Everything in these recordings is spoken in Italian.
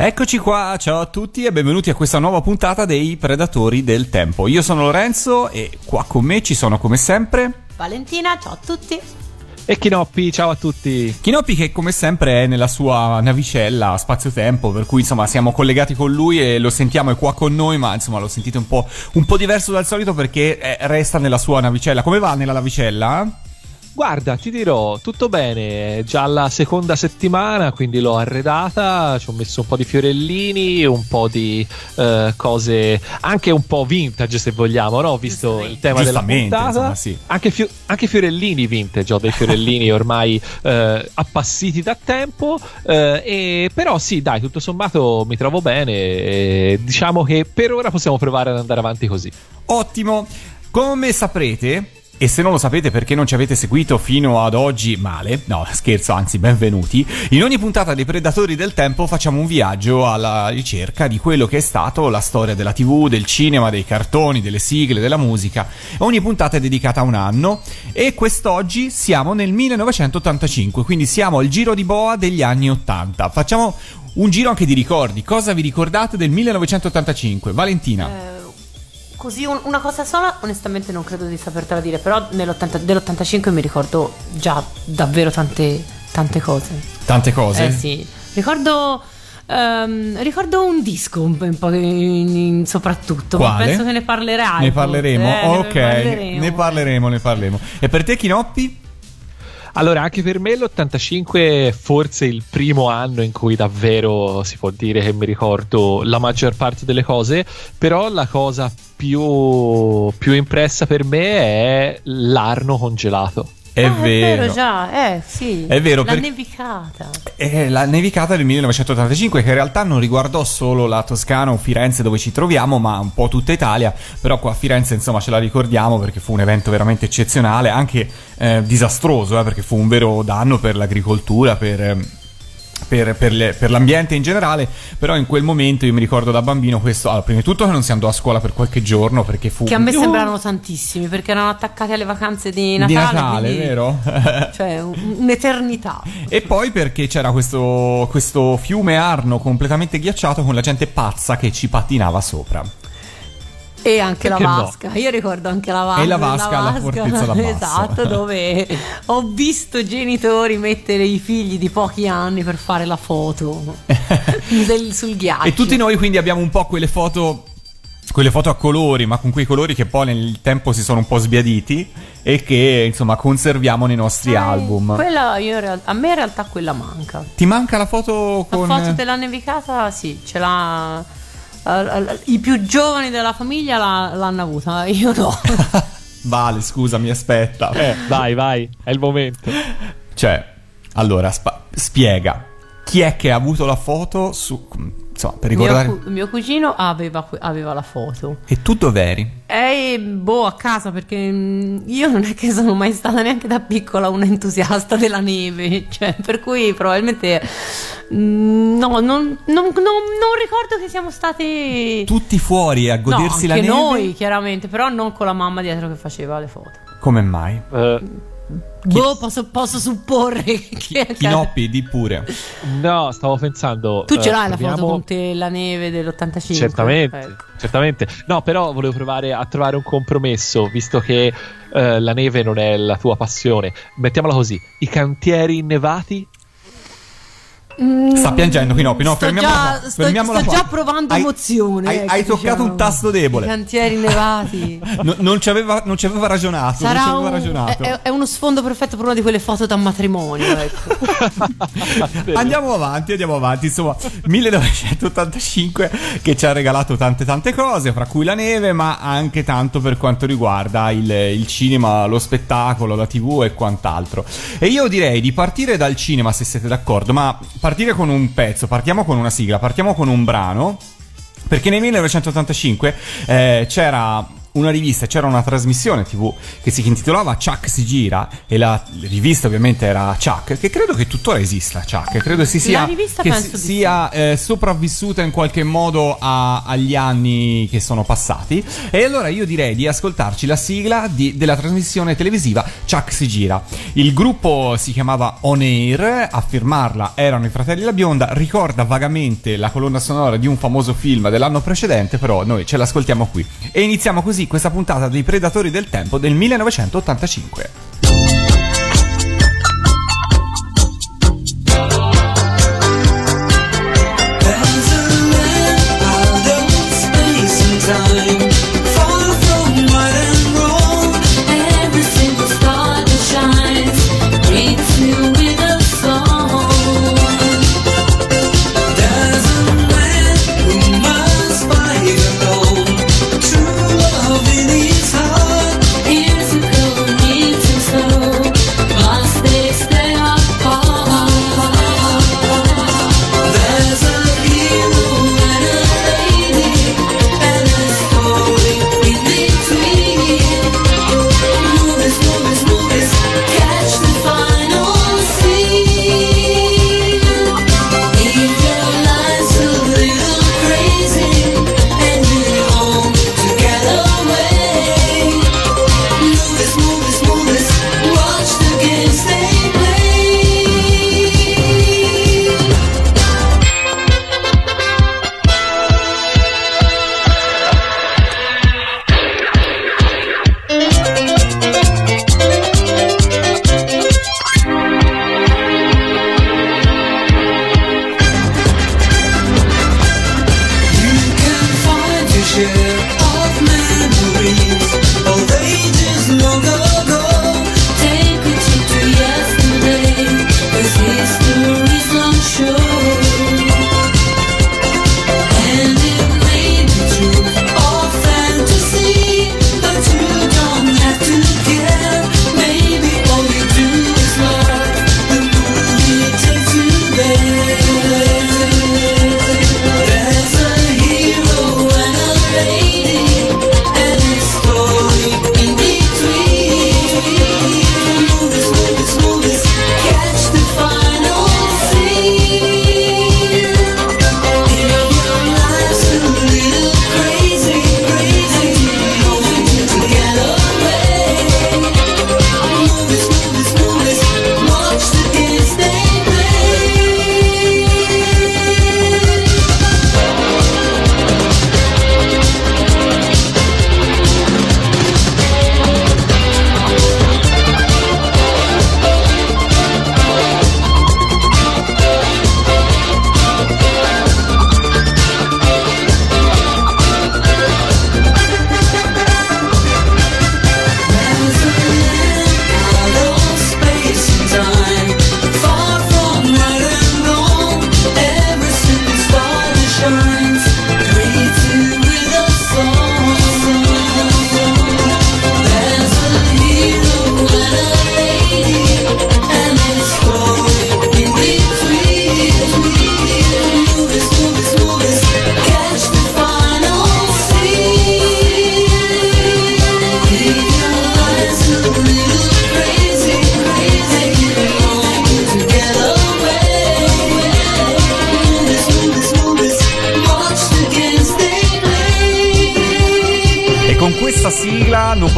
Eccoci qua, ciao a tutti e benvenuti a questa nuova puntata dei Predatori del Tempo. Io sono Lorenzo e qua con me ci sono come sempre Valentina, ciao a tutti. E Chinoppi, ciao a tutti. Chinoppi che come sempre è nella sua navicella spazio-tempo, per cui insomma siamo collegati con lui e lo sentiamo è qua con noi, ma insomma lo sentite un po', un po diverso dal solito perché eh, resta nella sua navicella. Come va nella navicella? Guarda, ti dirò, tutto bene, è già la seconda settimana, quindi l'ho arredata, ci ho messo un po' di fiorellini, un po' di eh, cose, anche un po' vintage se vogliamo, no? Visto il tema della puntata, insomma, sì. anche, fi- anche, fiorellini vintage, ho dei fiorellini ormai eh, appassiti da tempo, eh, e, però sì, dai, tutto sommato mi trovo bene, diciamo che per ora possiamo provare ad andare avanti così. Ottimo, come saprete e se non lo sapete perché non ci avete seguito fino ad oggi, male, no scherzo, anzi benvenuti, in ogni puntata dei Predatori del Tempo facciamo un viaggio alla ricerca di quello che è stato la storia della tv, del cinema, dei cartoni, delle sigle, della musica. Ogni puntata è dedicata a un anno e quest'oggi siamo nel 1985, quindi siamo al giro di boa degli anni 80. Facciamo un giro anche di ricordi. Cosa vi ricordate del 1985? Valentina. Eh Così un, una cosa sola, onestamente non credo di sapertela dire, però dell'85 mi ricordo già davvero tante, tante cose. Tante cose? Eh sì, ricordo... Um, ricordo un disco un, po' in, in, soprattutto, Quale? penso che ne parlerai. Ne parleremo, eh, ok, ne parleremo. ne parleremo, ne parleremo. E per te Chinoppi? Allora, anche per me l'85 è forse il primo anno in cui davvero si può dire che mi ricordo la maggior parte delle cose, però la cosa più, più impressa per me è l'Arno congelato. È, ah, vero. è vero. già, eh sì. È vero. La per... nevicata. È la nevicata del 1985 che in realtà non riguardò solo la Toscana o Firenze dove ci troviamo, ma un po' tutta Italia. Però qua a Firenze insomma ce la ricordiamo perché fu un evento veramente eccezionale, anche eh, disastroso, eh, perché fu un vero danno per l'agricoltura, per... Eh, per, per, le, per, l'ambiente in generale, però in quel momento io mi ricordo da bambino questo, allora, prima di tutto che non si andò a scuola per qualche giorno perché fu... Che a me oh! sembrano tantissimi perché erano attaccati alle vacanze di Natale. Di Natale, quindi, vero? cioè un'eternità. E poi perché c'era questo, questo fiume Arno completamente ghiacciato con la gente pazza che ci pattinava sopra. E anche Perché la vasca, no? io ricordo anche la vasca. E la vasca alla fortezza da basso. Esatto, dove ho visto genitori mettere i figli di pochi anni per fare la foto del, sul ghiaccio. E tutti noi quindi abbiamo un po' quelle foto quelle foto a colori, ma con quei colori che poi nel tempo si sono un po' sbiaditi e che insomma conserviamo nei nostri eh, album. Quella io, a me in realtà quella manca. Ti manca la foto con La foto della nevicata? Sì, ce l'ha i più giovani della famiglia l'hanno avuta, io no. vale, scusami, aspetta. Eh, vai, vai, è il momento. Cioè, allora, spa- spiega. Chi è che ha avuto la foto su insomma, per ricordare. Mio, cu- mio cugino aveva, aveva, la foto. E tu dov'eri? Eh, boh, a casa perché mm, io non è che sono mai stata neanche da piccola un entusiasta della neve. Cioè, per cui probabilmente. Mm, no, non, non, non, non, ricordo che siamo stati. Tutti fuori a godersi no, la neve. noi, chiaramente, però non con la mamma dietro che faceva le foto. Come mai? Uh, Boh, posso, posso, supporre che Chinoppi, di pure. No, stavo pensando. Tu ce uh, l'hai proviamo... la foto con te, la neve dell'85? Certamente, ecco. certamente. No, però volevo provare a trovare un compromesso, visto che uh, la neve non è la tua passione. Mettiamola così: i cantieri innevati Mm, sta piangendo Pinocchio. No, fermiamola già, qua. Fermiamola sto, sto già provando hai, emozione. Hai, ecco, hai toccato diciamo. un tasto debole. I cantieri nevati. no, non, ci aveva, non, ci aveva, ragionato. Sarà non ci aveva un, ragionato. È, è, uno sfondo perfetto per una di quelle foto da matrimonio. Ecco. andiamo avanti, andiamo avanti. Insomma, 1985 che ci ha regalato tante tante cose, fra cui la neve, ma anche tanto per quanto riguarda il, il cinema, lo spettacolo, la tv e quant'altro. E io direi di partire dal cinema, se siete d'accordo, ma partire con un pezzo, partiamo con una sigla, partiamo con un brano. Perché nel 1985 eh, c'era una rivista, c'era una trasmissione TV che si intitolava Chuck si gira e la rivista ovviamente era Chuck, che credo che tuttora esista Chuck, credo si sia, che si- sia eh, sopravvissuta in qualche modo a- agli anni che sono passati. E allora io direi di ascoltarci la sigla di- della trasmissione televisiva Chuck si gira. Il gruppo si chiamava On Air, a firmarla erano i fratelli La Bionda, ricorda vagamente la colonna sonora di un famoso film dell'anno precedente, però noi ce l'ascoltiamo qui. E iniziamo così questa puntata dei Predatori del Tempo del 1985. There's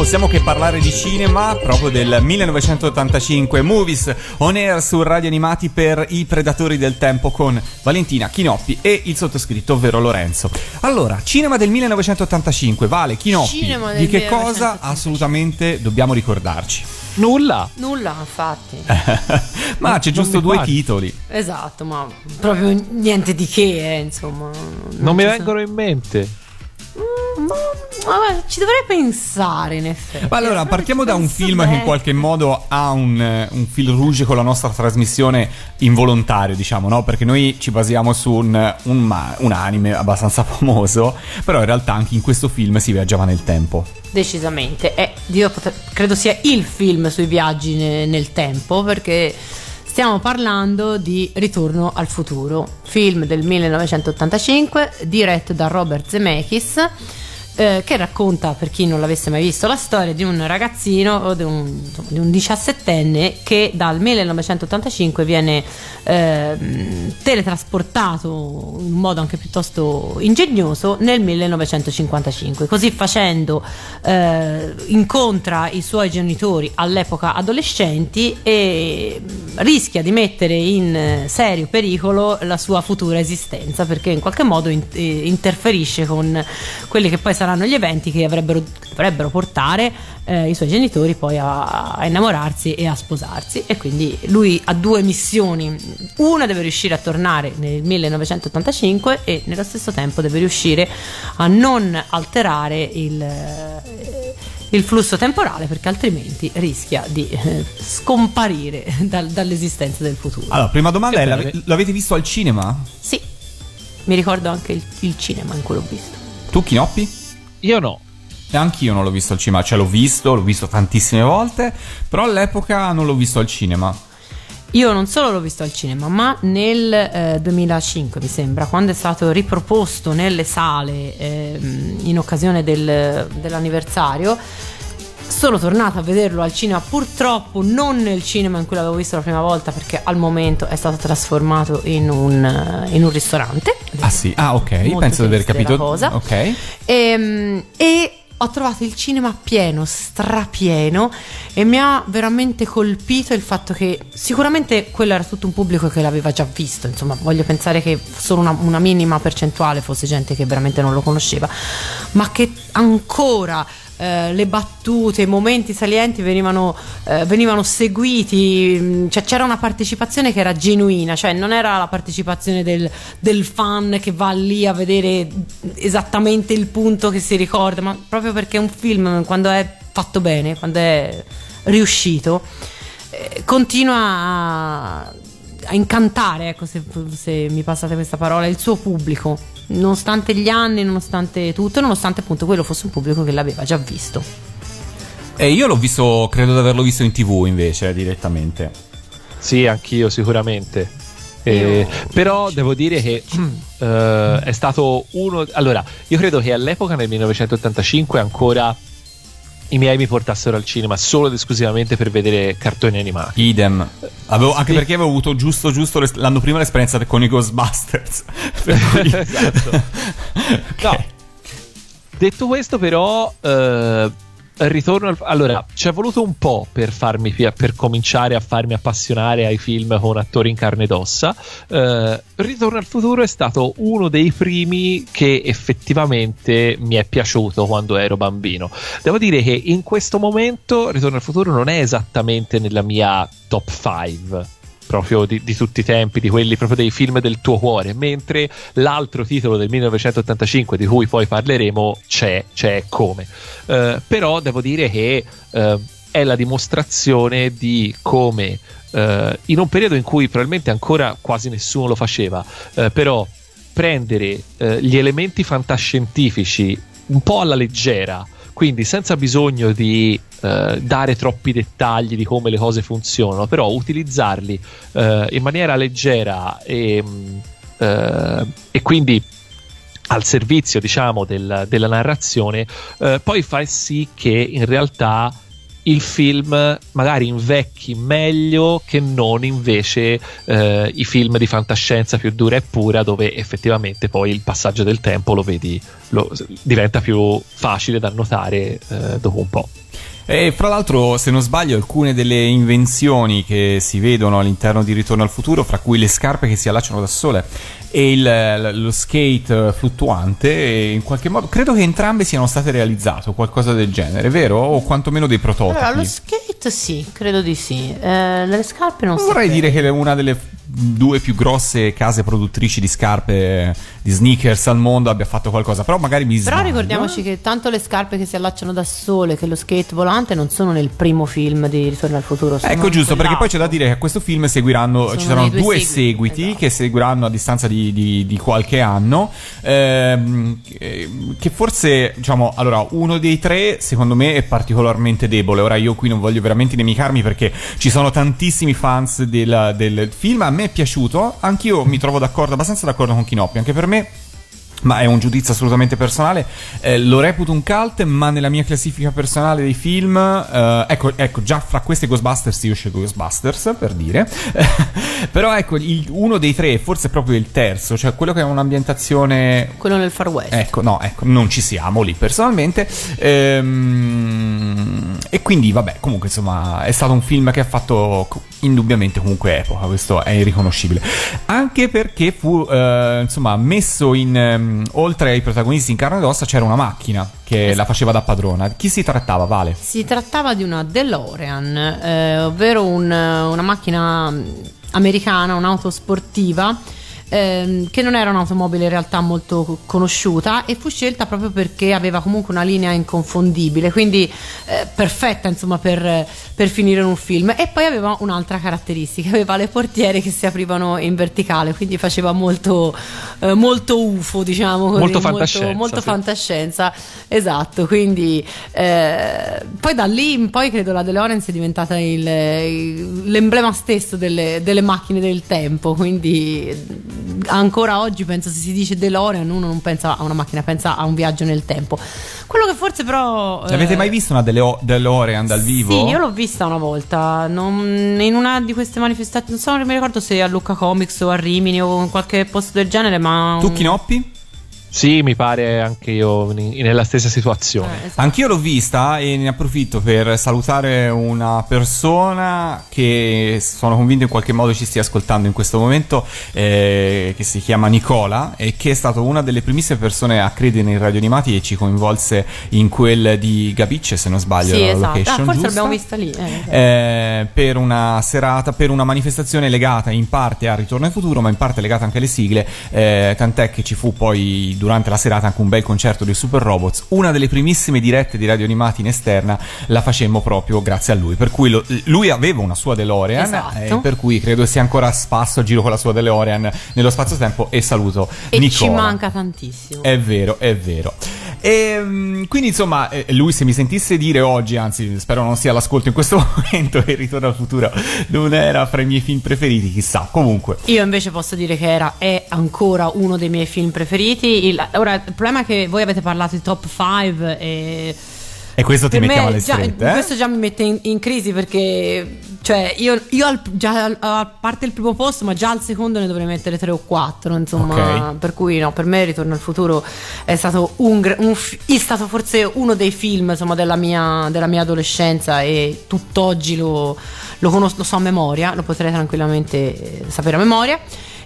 possiamo che parlare di cinema proprio del 1985 Movies on air su Radio Animati per i Predatori del Tempo con Valentina Chinoppi e il sottoscritto ovvero Lorenzo. Allora, cinema del 1985, Vale Chinoppi, Cinema di che 1985. cosa assolutamente dobbiamo ricordarci? Nulla. Nulla, infatti. Ma c'è non giusto mi due guardi. titoli. Esatto, ma proprio niente di che, eh, insomma. Non mi ci vengono in mente. Vabbè, ci dovrei pensare, in effetti. Ma allora, partiamo da un film che in qualche modo ha un, eh, un fil rouge con la nostra trasmissione involontario, diciamo, no? Perché noi ci basiamo su un, un, un anime abbastanza famoso, però in realtà anche in questo film si viaggiava nel tempo. Decisamente. Io potre- credo sia il film sui viaggi ne- nel tempo, perché stiamo parlando di Ritorno al futuro, film del 1985, diretto da Robert Zemeckis, eh, che racconta, per chi non l'avesse mai visto, la storia di un ragazzino o di un, insomma, di un 17enne che dal 1985 viene ehm, teletrasportato in modo anche piuttosto ingegnoso nel 1955. Così facendo eh, incontra i suoi genitori all'epoca adolescenti e mh, rischia di mettere in eh, serio pericolo la sua futura esistenza perché in qualche modo in- eh, interferisce con quelli che poi saranno gli eventi che avrebbero, dovrebbero portare eh, i suoi genitori poi a, a innamorarsi e a sposarsi. E quindi lui ha due missioni. Una deve riuscire a tornare nel 1985 e nello stesso tempo deve riuscire a non alterare il, eh, il flusso temporale perché altrimenti rischia di eh, scomparire dal- dall'esistenza del futuro. Allora, prima domanda Che è: l'ave- l'avete visto al cinema? sì. Mi ricordo anche il, il cinema in cui l'ho visto. Tu, Chinoppi? Io no. E anch'io non l'ho visto al cinema, cioè l'ho visto, l'ho visto tantissime volte, però all'epoca non l'ho visto al cinema. Io non solo l'ho visto al cinema, ma nel eh, 2005 mi sembra, quando è stato riproposto nelle sale ehm, in occasione del- dell'anniversario, sono tornata a vederlo al cinema, purtroppo non nel cinema in cui l'avevo visto la prima volta, perché al momento è stato trasformato in un, eh, in un ristorante. Ah sì, ah ok, penso di aver capito. cosa. Ok. Ehm, E, ho trovato il cinema pieno, strapieno e mi ha veramente colpito il fatto che sicuramente quello era tutto un pubblico che l'aveva già visto, insomma voglio pensare che solo una, una minima percentuale fosse gente che veramente non lo conosceva, ma che ancora eh, le battute, i momenti salienti venivano, eh, venivano seguiti, mh, cioè c'era una partecipazione che era genuina, cioè non era la partecipazione del, del fan che va lì a vedere esattamente il punto che si ricorda, ma proprio perché un film quando è fatto bene, quando è riuscito, eh, continua a, a incantare, ecco se, se mi passate questa parola, il suo pubblico, nonostante gli anni, nonostante tutto, nonostante appunto quello fosse un pubblico che l'aveva già visto. E io l'ho visto, credo di averlo visto in tv invece direttamente. Sì, anch'io sicuramente. Eh, però devo dire che eh, è stato uno. Allora, io credo che all'epoca, nel 1985, ancora i miei mi portassero al cinema solo ed esclusivamente per vedere cartoni animati. Idem. Avevo- anche Sì. perché avevo avuto giusto giusto l'anno prima l'esperienza con i Ghostbusters. Per cui- Esatto. No. Detto questo, però, eh, ritorno al. Allora, ci è voluto un po' per, farmi, per cominciare a farmi appassionare ai film con attori in carne ed ossa. Eh, Ritorno al futuro è stato uno dei primi che effettivamente mi è piaciuto quando ero bambino. Devo dire che in questo momento Ritorno al futuro non è esattamente nella mia top 5 proprio di, di tutti i tempi, di quelli proprio dei film del tuo cuore, mentre l'altro titolo del 1985 di cui poi parleremo c'è, c'è come. Eh, però devo dire che eh, è la dimostrazione di come eh, in un periodo in cui probabilmente ancora quasi nessuno lo faceva, eh, però prendere eh, gli elementi fantascientifici un po' alla leggera, quindi senza bisogno di eh, dare troppi dettagli di come le cose funzionano, però utilizzarli eh, in maniera leggera e, mh, eh, e quindi al servizio diciamo del- della narrazione eh, poi fa sì che in realtà il film magari invecchi meglio che non invece eh, i film di fantascienza più dura e pura dove effettivamente poi il passaggio del tempo lo vedi lo- diventa più facile da notare eh, dopo un po' E fra l'altro, se non sbaglio, alcune delle invenzioni che si vedono all'interno di Ritorno al futuro, fra cui le scarpe che si allacciano da sole e il- lo skate fluttuante, in qualche modo credo che entrambe siano state realizzate qualcosa del genere, vero? O quantomeno dei prototipi. Allora, lo skate sì, credo di sì. Eh, le scarpe non so. vorrei dire che una delle due più grosse case produttrici di scarpe di sneakers al mondo abbia fatto qualcosa, però magari mi Però sbaglio. ricordiamoci che tanto le scarpe che si allacciano da sole che lo skate volante non sono nel primo film di Ritorno al futuro. Ecco giusto, perché poi c'è da dire che a questo film seguiranno, Sono ci saranno due due seguiti, seguiti esatto. che seguiranno a distanza di, di- di qualche anno, ehm, che- che forse, diciamo, allora, uno dei tre secondo me è particolarmente debole, ora io qui non voglio veramente nemicarmi perché ci sono tantissimi fans del, del film, a me è piaciuto, anch'io mi trovo d'accordo, abbastanza d'accordo con Kinoppi, anche per me ma è un giudizio assolutamente personale. Eh, lo reputo un cult, ma nella mia classifica personale dei film, eh, ecco, ecco, già fra questi Ghostbusters io scelgo Ghostbusters per dire. Però ecco, il- uno dei tre, forse proprio il terzo, cioè quello che ha un'ambientazione Quello nel Far West. Ecco, no, ecco, non ci siamo lì personalmente. Ehm, e quindi, vabbè, comunque, insomma, è stato un film che ha fatto indubbiamente comunque epoca, questo è irriconoscibile. Anche perché fu, eh, insomma, messo in. Ehm, oltre ai protagonisti in carne ed ossa, c'era una macchina che la faceva da padrona. Chi si trattava, Vale? Si trattava di una DeLorean, eh, ovvero un- una macchina mm, americana, un'auto sportiva. Ehm, che non era un'automobile in realtà molto conosciuta e fu scelta proprio perché aveva comunque una linea inconfondibile, quindi eh, perfetta insomma per, per finire in un film. E poi aveva un'altra caratteristica, aveva le portiere che si aprivano in verticale, quindi faceva molto, eh, molto UFO, diciamo così, Molto fantascienza, molto sì. fantascienza, esatto. Quindi eh, poi da lì in poi credo la DeLorean sia diventata il- il- l'emblema stesso delle, delle macchine del tempo. Quindi ancora oggi penso se si dice DeLorean uno non pensa a una macchina, pensa a un viaggio nel tempo. Quello che forse però. Avete eh, mai visto una Deleo- DeLorean dal vivo? Sì, io l'ho vista una volta non- in una di queste manifestazioni. Non so, non mi ricordo se a Lucca Comics o a Rimini o in qualche posto del genere, ma. Tu, Chinoppi? Sì, mi pare anche io nella stessa situazione. Eh, esatto. Anch'io l'ho vista e ne approfitto per salutare una persona che sono convinto in qualche modo ci stia ascoltando in questo momento, eh, che si chiama Nicola e che è stata una delle primissime persone a credere nei radio animati e ci coinvolse in quel di Gabicce, se non sbaglio, Sì, la esatto. location Ah, forse giusta. l'abbiamo vista lì. eh, esatto. Eh, per una serata, per una manifestazione legata in parte al Ritorno al Futuro, ma in parte legata anche alle sigle. eh, tant'è che ci fu poi durante la serata anche un bel concerto dei Super Robots. Una delle primissime dirette di radio animati in esterna la facemmo proprio grazie a lui. Per cui lo- lui aveva una sua DeLorean, Esatto. eh, per cui credo sia ancora a spasso a giro con la sua DeLorean nello spazio-tempo. E saluto E Nicola. ci manca tantissimo. È vero, è vero. E, quindi, insomma, eh, lui se mi sentisse dire oggi, anzi, spero non sia all'ascolto in questo momento, e Ritorno al futuro non era fra i miei film preferiti, chissà. Comunque, Io invece posso dire che era, è ancora uno dei miei film preferiti. Il, ora, il problema è che voi avete parlato di top 5 e e questo ti mettiamo alle già, strette, eh? questo già mi mette in, in crisi perché cioè io, io al- già al- a parte il primo posto ma già al secondo ne dovrei mettere tre o quattro insomma Ok. per cui no per me Ritorno al futuro è stato un, un è stato forse uno dei film insomma della mia, della mia adolescenza e tutt'oggi lo, lo conosco lo so a memoria lo potrei tranquillamente eh, sapere a memoria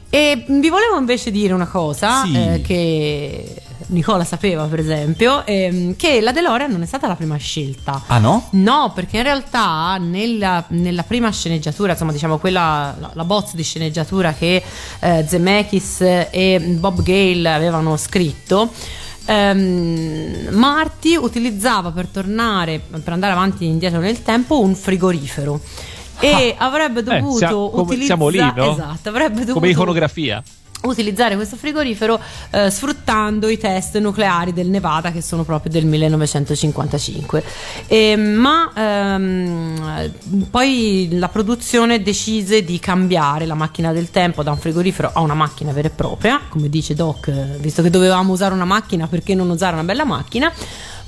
e vi volevo invece dire una cosa Sì. eh, che Nicola sapeva per esempio ehm, che la DeLorean non è stata la prima scelta Ah no? No, perché in realtà nella, nella prima sceneggiatura, insomma, diciamo quella, la, la bozza di sceneggiatura che eh, Zemeckis e Bob Gale avevano scritto. ehm, Marty utilizzava per tornare, per andare avanti e indietro nel tempo, un frigorifero. E avrebbe Eh, dovuto sia- come- utilizzare siamo lì, no? esatto, avrebbe dovuto Come iconografia. Utilizzare questo frigorifero eh, sfruttando i test nucleari del Nevada che sono proprio del 1955 E, ma ehm, poi la produzione decise di cambiare la macchina del tempo da un frigorifero a una macchina vera e propria come dice Doc eh, visto che dovevamo usare una macchina perché non usare una bella macchina?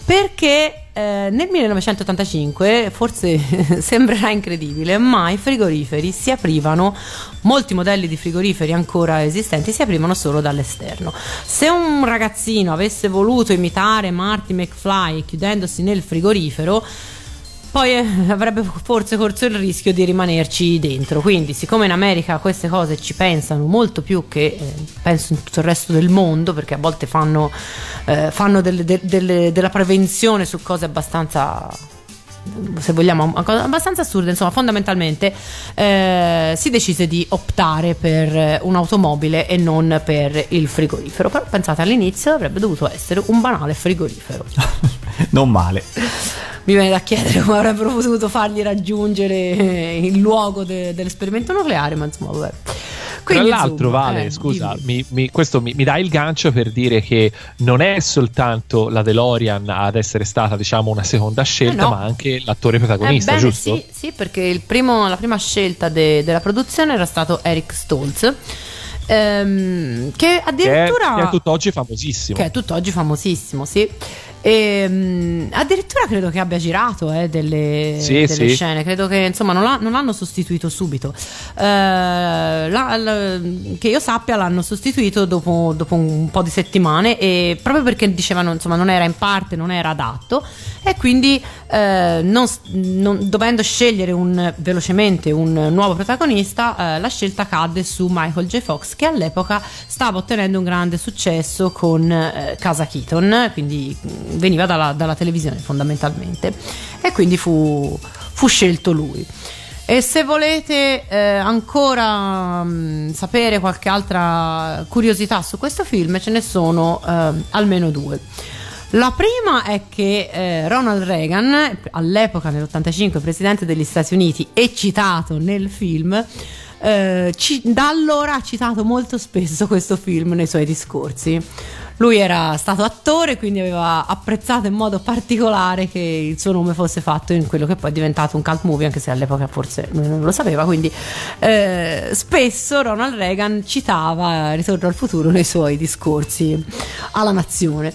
Perché eh, nel 1985, forse sembrerà incredibile, ma i frigoriferi si aprivano, molti modelli di frigoriferi ancora esistenti si aprivano solo dall'esterno. Se un ragazzino avesse voluto imitare Marty McFly chiudendosi nel frigorifero, poi eh, avrebbe forse corso il rischio di rimanerci dentro. Quindi, siccome in America queste cose ci pensano molto più che eh, penso in tutto il resto del mondo, perché a volte fanno, eh, fanno delle- de- delle- della prevenzione su cose abbastanza se vogliamo, abbastanza assurde, insomma, fondamentalmente eh, si decise di optare per un'automobile e non per il frigorifero. Però pensate all'inizio avrebbe dovuto essere un banale frigorifero. non male. Mi viene da chiedere come avrebbero potuto fargli raggiungere il luogo de- dell'esperimento nucleare, ma insomma, vabbè. Tra l'altro, insomma, Vale, eh, scusa, mi- mi- questo mi, mi dà il gancio per dire che non è soltanto la DeLorean ad essere stata, diciamo, una seconda scelta, Eh no. ma anche l'attore protagonista, Ebbene, giusto? Sì, sì, perché il primo- la prima scelta de- della produzione era stato Eric Stoltz. ehm, che Che è, addirittura che è tutt'oggi famosissimo. che è tutt'oggi famosissimo, sì. E, mm, addirittura credo che abbia girato eh, delle, Sì, delle sì. scene, credo che insomma non, l'ha- non l'hanno sostituito subito. Eh, la- la- che io sappia l'hanno sostituito dopo, dopo un po' di settimane e proprio perché dicevano insomma non era in parte, non era adatto e quindi eh, non non- dovendo scegliere un- velocemente un nuovo protagonista eh, la scelta cadde su Michael J. Fox che all'epoca stava ottenendo un grande successo con eh, Casa Keaton quindi mh, veniva dalla, dalla televisione fondamentalmente. E quindi fu, fu scelto lui. E se volete eh, ancora mh, sapere qualche altra curiosità su questo film ce ne sono eh, almeno due. La prima è che eh, Ronald Reagan, all'epoca nell'85 presidente degli Stati Uniti e citato nel film, eh, ci- da allora ha citato molto spesso questo film nei suoi discorsi. Lui era stato attore, quindi aveva apprezzato in modo particolare che il suo nome fosse fatto in quello che poi è diventato un cult movie, anche se all'epoca forse non lo sapeva. Quindi eh, spesso Ronald Reagan citava Ritorno al futuro nei suoi discorsi alla nazione.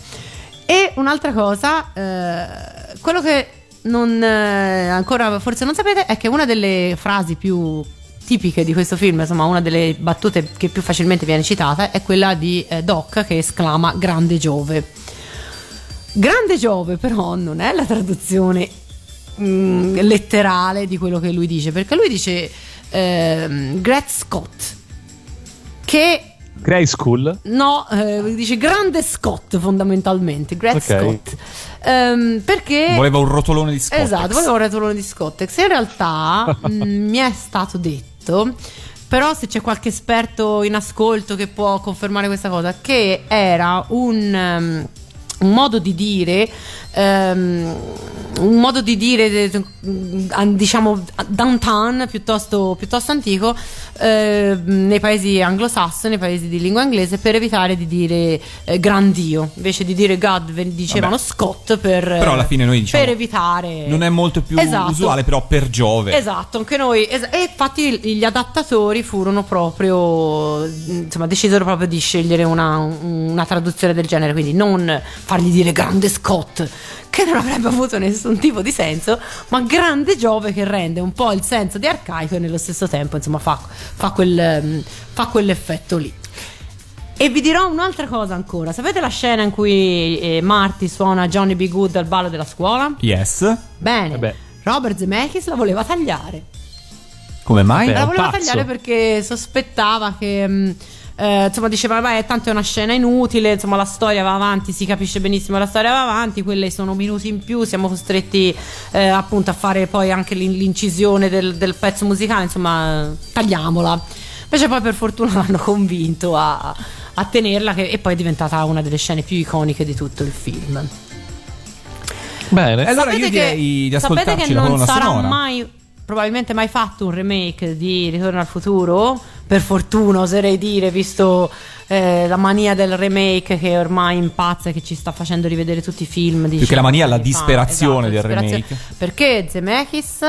E un'altra cosa, eh, quello che non, eh, ancora forse non sapete è che una delle frasi più tipiche di questo film, insomma una delle battute che più facilmente viene citata è quella di eh, Doc che esclama grande Giove. Grande Giove però non è la traduzione mm, letterale di quello che lui dice, perché lui dice ehm, Gret Scott, che Grey School. No, eh, dice grande Scott fondamentalmente, Gret Ok. Scott. Ehm, perché Voleva un rotolone di Scottex. Esatto, volevo un retolone di Scottex. In realtà mh, mi è stato detto, però se c'è qualche esperto in ascolto che può confermare questa cosa, che era un, um, un modo di dire, ehm, un modo di dire, diciamo, downtown piuttosto, piuttosto antico, eh, nei paesi anglosassoni, nei paesi di lingua inglese, per evitare di dire eh, gran Dio. Invece di dire God dicevano Vabbè. Scott per, Però alla fine noi diciamo, per evitare. Non è molto più Esatto. usuale, però per Giove. Esatto, anche noi. es- e infatti gli adattatori furono proprio. Insomma, decisero proprio di scegliere una, una traduzione del genere, quindi non fargli dire grande Scott, che non avrebbe avuto nessun tipo di senso, ma grande Giove che rende un po' il senso di arcaico e nello stesso tempo, insomma, fa, fa, quel, ehm, fa quell'effetto lì. E vi dirò un'altra cosa ancora. Sapete la scena in cui eh, Marty suona Johnny B. Good al ballo della scuola? Yes. Bene. Eh beh. Robert Zemeckis la voleva tagliare. Come mai? Beh, la voleva pazzo. tagliare perché sospettava che. mh, eh, insomma, diceva: Vabbè, tanto è una scena inutile. Insomma, la storia va avanti, si capisce benissimo che la storia va avanti. Quelle sono minuti in più. Siamo costretti eh, appunto a fare poi anche l'in- l'incisione del, del pezzo musicale. Insomma, tagliamola. Invece, poi per fortuna l'hanno convinto a, a tenerla, che, e poi è diventata una delle scene più iconiche di tutto il film. Bene. Allora io Sapete direi di sapete ascoltarci che la non sarà sonora. mai probabilmente mai fatto un remake di Ritorno al futuro per fortuna oserei dire visto eh, la mania del remake che ormai impazza e che ci sta facendo rivedere tutti i film Più che la mania, la disperazione del disperazione. remake. perché Zemeckis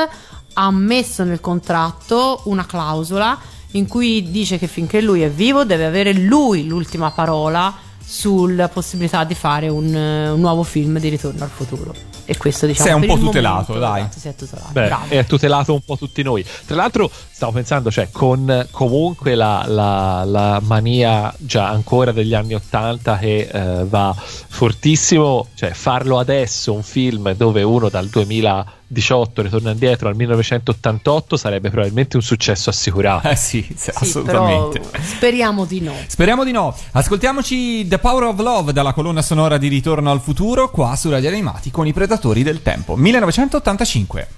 ha messo nel contratto una clausola in cui dice che finché lui è vivo deve avere lui l'ultima parola sulla possibilità di fare un, un nuovo film di Ritorno al futuro e questo diciamo Sei un per po' il tutelato, momento, dai. esatto, si è tutelato Beh, bravo. è tutelato un po' tutti noi. Tra l'altro, stavo pensando, cioè, con comunque la, la- la mania già ancora degli anni Ottanta che eh, va fortissimo, cioè, farlo adesso un film dove uno dal 2018 ritorna indietro al 1988 sarebbe probabilmente un successo assicurato. Eh sì, sì, Sì, assolutamente. speriamo di no Speriamo di no. Ascoltiamoci The Power of Love dalla colonna sonora di Ritorno al futuro qua su Radio Animati con i Predatori del Tempo 1985.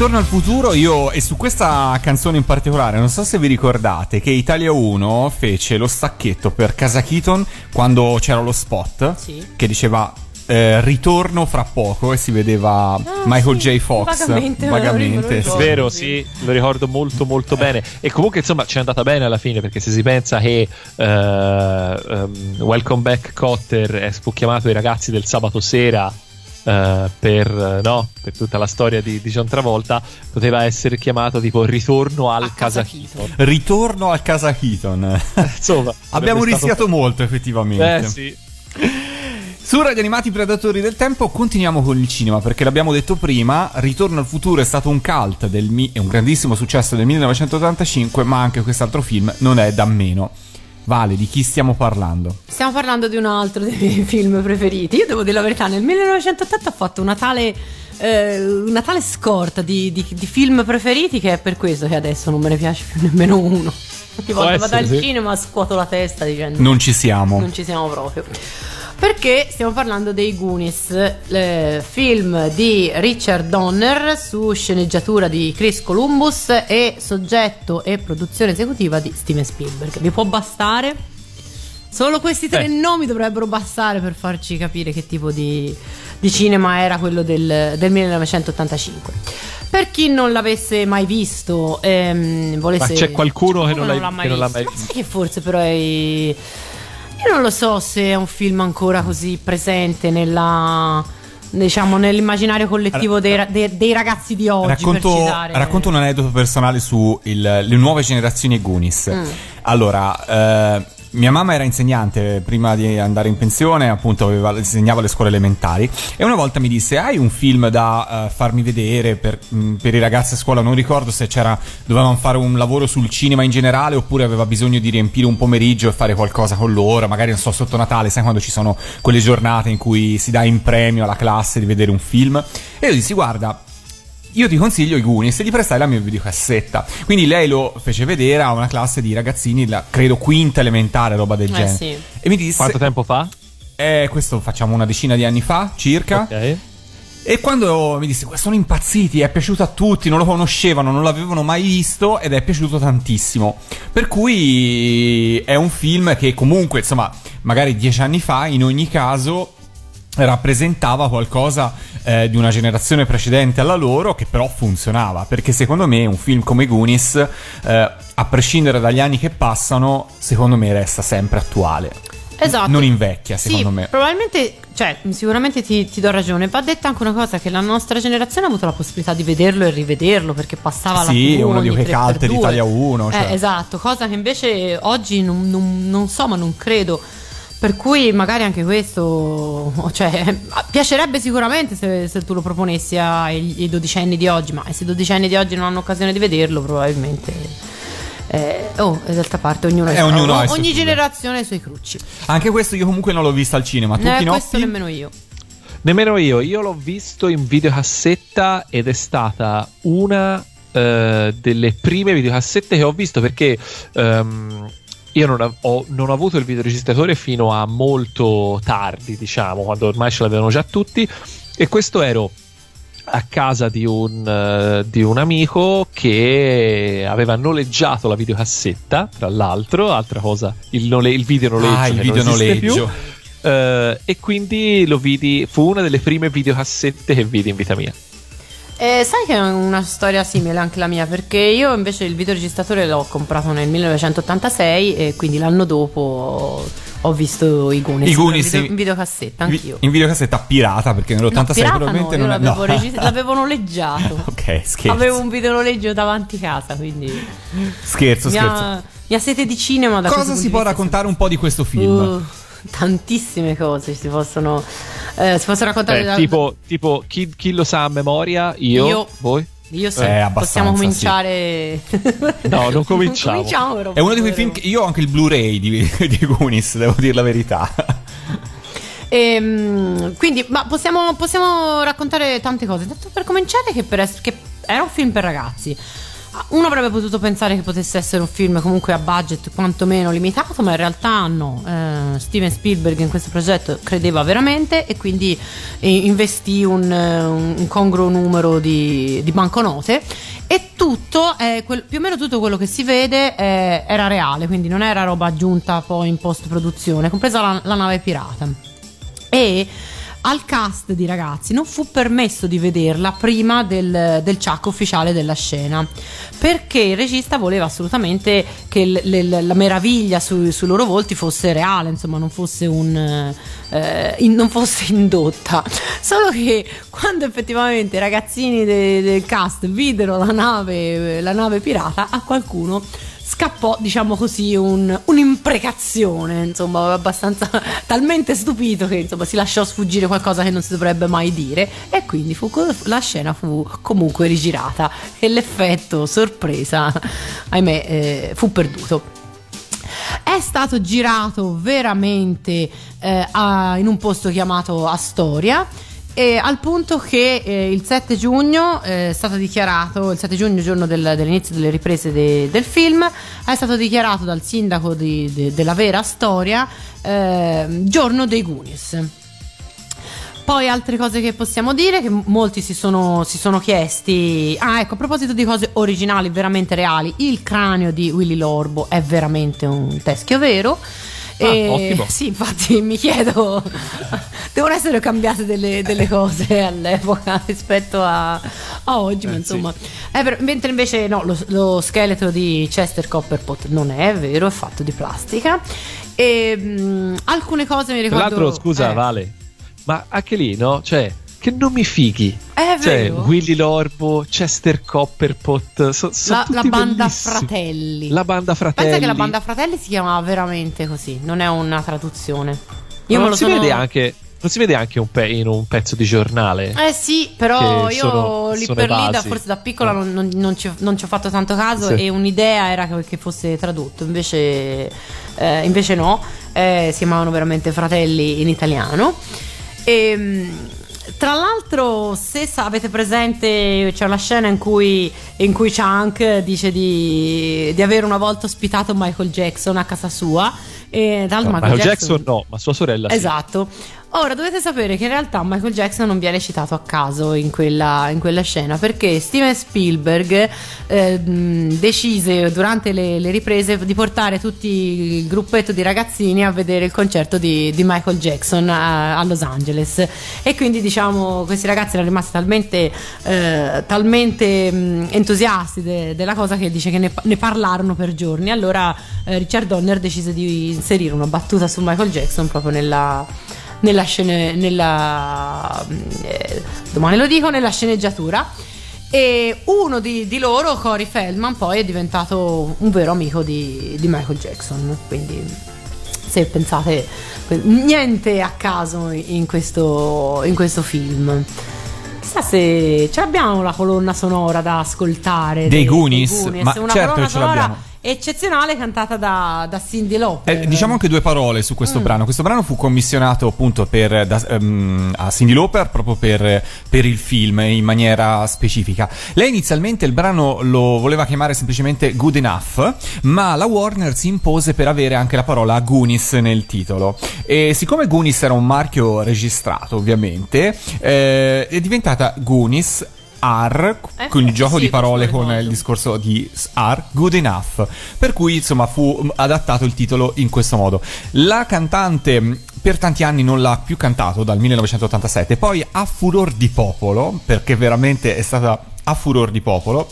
Ritorno al futuro io, e su questa canzone in particolare, non so se vi ricordate che Italia 1 fece lo stacchetto per Casa Keaton quando c'era lo spot Sì. che diceva eh, ritorno fra poco e si vedeva Michael Ah, sì, J. Fox vagamente, vagamente, ricordo. sì. Vero, sì, lo ricordo molto molto bene. E comunque insomma ci è andata bene alla fine perché se si pensa che eh, ehm, Welcome Back Cotter è fu chiamato i ragazzi del sabato sera eh, per, no, per tutta la storia di, di John Travolta, poteva essere chiamato tipo Ritorno al casa Casa Keaton. Ritorno al Casa Keaton. Insomma, Abbiamo sarebbe stato- rischiato molto effettivamente. Eh sì. Su Radio Animati Predatori del Tempo continuiamo con il cinema perché l'abbiamo detto prima, Ritorno al futuro è stato un cult del mi- è un grandissimo successo del 1985, ma anche quest'altro film non è da meno. Vale, di chi stiamo parlando? Stiamo parlando di un altro dei miei film preferiti. Io devo dire la verità, nel 1980 ho fatto una tale, eh, una tale scorta di, di- di film preferiti che è per questo che adesso non me ne piace più nemmeno uno. Ogni volta vado al sì. cinema scuoto la testa dicendo Non ci siamo. non ci siamo proprio. Perché stiamo parlando dei Goonies, eh, film di Richard Donner su sceneggiatura di Chris Columbus e soggetto e produzione esecutiva di Steven Spielberg. Vi può bastare? Solo questi tre Eh. nomi dovrebbero bastare per farci capire che tipo di, di cinema era quello del, del 1985. Per chi non l'avesse mai visto, ehm, volesse. Ma c'è qualcuno che non l'ha- l'ha mai che non l'ha visto. mai Ma sai che forse però è. Io non lo so se è un film ancora così presente nella. Diciamo nell'immaginario collettivo dei, ra- dei- dei ragazzi di oggi. Racconto, citare- racconto un aneddoto personale su il- le nuove generazioni Goonies. Mm. Allora, eh, mia mamma era insegnante prima di andare in pensione, appunto aveva- insegnava alle scuole elementari. E una volta mi disse hai un film da eh, farmi vedere per, mh, per i ragazzi a scuola, non ricordo se c'era, dovevamo fare un lavoro sul cinema in generale oppure aveva bisogno di riempire un pomeriggio e fare qualcosa con loro, magari non so sotto Natale, sai quando ci sono quelle giornate in cui si dà in premio alla classe di vedere un film? E io dissi guarda io ti consiglio i Goonies e gli prestai la mia videocassetta. Quindi lei lo fece vedere a una classe di ragazzini, la- credo quinta elementare, roba del Eh, genere. sì. E mi disse: Quanto tempo fa? Eh, questo facciamo una decina di anni fa, circa. Ok. E quando mi disse: Sono impazziti, è piaciuto a tutti, non lo conoscevano, non l'avevano mai visto ed è piaciuto tantissimo. Per cui è un film che comunque, insomma, magari dieci anni fa, in ogni caso rappresentava qualcosa eh, di una generazione precedente alla loro che però funzionava perché secondo me un film come Goonies eh, a prescindere dagli anni che passano secondo me resta sempre attuale Esatto. non invecchia Sì, secondo me Probabilmente, cioè, sicuramente ti, ti do ragione. Va detta anche una cosa: che la nostra generazione ha avuto la possibilità di vederlo e rivederlo perché passava la Sì, uno di quei tre per cult di due. Italia 1, cioè. Eh, esatto, cosa che invece oggi non, non- non so, ma non credo. Per cui magari anche questo, cioè, piacerebbe sicuramente se, se tu lo proponessi ai, ai dodicenni di oggi, ma se i dodicenni di oggi non hanno occasione di vederlo, probabilmente. eh, oh, e d'altra parte ognuno, Eh, ognuno ha ogni generazione ha i suoi crucci. anche questo io comunque non l'ho visto al cinema tu Eh, Pinotti? questo nemmeno io. Nemmeno io, io l'ho visto in videocassetta ed è stata una eh, delle prime videocassette che ho visto perché ehm, io non, av- ho, non ho avuto il videoregistratore fino a molto tardi, diciamo, quando ormai ce l'avevano già tutti e questo ero a casa di un, eh, di un amico che aveva noleggiato la videocassetta, tra l'altro, altra cosa, il, nole- il video noleggio. ah il video noleggio Eh, e quindi lo vidi, fu una delle prime videocassette che vidi in vita mia. Eh, sai che è una storia simile anche la mia, perché io invece il videoregistratore l'ho comprato nel 1986 e quindi l'anno dopo ho visto i Goonies I Goonies, in, video- in videocassetta anch'io. in videocassetta pirata perché nell'86 No, probabilmente no, non l'avevo, no. regis- l'avevo noleggiato. ok scherzo Avevo un videonoleggio davanti casa, quindi scherzo mi scherzo ha, mi ha sete di cinema da cosa si può raccontare un po' di questo film Uh, tantissime cose si possono, eh, si possono raccontare Eh, da- tipo, tipo chi, chi lo sa a memoria? Io? Io. Voi? Io sì, Eh, possiamo cominciare. No, non cominciamo. non cominciamo però, È uno di quei film che io ho anche il Blu-ray di, di Goonies, devo dire la verità. Ehm, quindi, ma possiamo, possiamo raccontare tante cose. Tanto per cominciare, che, per che era un film per ragazzi. Uno avrebbe potuto pensare che potesse essere un film comunque a budget quantomeno limitato, ma in realtà no. Eh, Steven Spielberg in questo progetto credeva veramente e quindi eh, investì un, eh, un congruo numero di, di banconote e tutto, eh, quel- più o meno tutto quello che si vede eh, era reale, quindi non era roba aggiunta poi in post produzione, compresa la, la nave pirata. E al cast di ragazzi non fu permesso di vederla prima del, del ciak ufficiale della scena perché il regista voleva assolutamente che l- l- la meraviglia su- sui loro volti fosse reale, insomma, non fosse un eh, in- non fosse indotta. Solo che quando effettivamente i ragazzini de- del cast videro la nave, la nave pirata, a qualcuno scappò, diciamo così, un- un'imprecazione, insomma, abbastanza talmente stupito che insomma si lasciò sfuggire qualcosa che non si dovrebbe mai dire e quindi fu la scena fu comunque rigirata e l'effetto sorpresa, ahimè, eh, fu perduto. È stato girato veramente eh, a- in un posto chiamato Astoria. E al punto che eh, il 7 giugno eh, è stato dichiarato, il 7 giugno, giorno del- dell'inizio delle riprese de- del film, è stato dichiarato dal sindaco di- de- della vera storia eh, giorno dei Goonies. Poi altre cose che possiamo dire, che molti si sono, si sono chiesti, ah ecco a proposito di cose originali, veramente reali, il cranio di Willy Lorbo è veramente un teschio vero. Ah, ottimo. Sì, infatti mi chiedo, devono essere cambiate delle, delle cose all'epoca rispetto a, a oggi, ma Eh, insomma. È vero, mentre invece no, lo, lo scheletro di Chester Copperpot non è vero, è fatto di plastica. E mh, alcune cose mi Tra ricordo... l'altro, scusa, eh, Vale, ma anche lì, no? Cioè, che nomi fighi. È Cioè, vero. Willy Lorbo, Chester Copperpot, so- sono La, la tutti banda bellissimi. Fratelli. La banda fratelli. Pensa che la banda Fratelli si chiamava veramente così, non è una traduzione. Io non me lo si sono... vede anche non si vede anche un pe- in un pezzo di giornale. Eh sì, però io sono- lì sono per lì, da, forse da piccola Ah. non, non- non ci, non ci ho fatto tanto caso Sì. e un'idea era che, che fosse tradotto, invece, eh, invece no, eh, si chiamavano veramente fratelli in italiano. E, mh, tra l'altro, se avete presente, c'è una scena in cui, in cui Chunk dice di, di aver una volta ospitato Michael Jackson a casa sua. E tra l'altro No, Michael Jackson no, ma sua sorella sì. Ora dovete sapere che in realtà Michael Jackson non viene citato a caso in quella, in quella scena perché Steven Spielberg eh, decise durante le, le riprese di portare tutti il gruppetto di ragazzini a vedere il concerto di, di Michael Jackson a, a Los Angeles. E quindi diciamo questi ragazzi erano rimasti talmente, eh, talmente mh, entusiasti de- della cosa che dice che ne, ne parlarono per giorni. Allora eh, Richard Donner decise di inserire una battuta su Michael Jackson proprio nella nella scene nella eh, domani lo dico nella sceneggiatura e uno di, di loro Corey Feldman poi è diventato un vero amico di, di Michael Jackson quindi se pensate niente a caso in questo, in questo film chissà se ce l'abbiamo la colonna sonora da ascoltare Dei Goonies? Ma una certo colonna che ce l'abbiamo. Eccezionale cantata da, da Cindy Lauper Eh, diciamo anche due parole su Mm. questo brano. Questo brano fu commissionato appunto per, da- ehm, a Cindy Lauper proprio per, per il film in maniera specifica. Lei inizialmente il brano lo voleva chiamare semplicemente Good Enough, ma la Warner si impose per avere anche la parola Goonies nel titolo. E siccome Goonies era un marchio registrato, ovviamente, eh, è diventata Goonies. R, Eh, quindi gioco sì, di parole con il discorso di R, Good Enough. Per cui insomma fu adattato il titolo in questo modo. La cantante per tanti anni non l'ha più cantato dal 1987, poi a furor di popolo, perché veramente è stata a furor di popolo.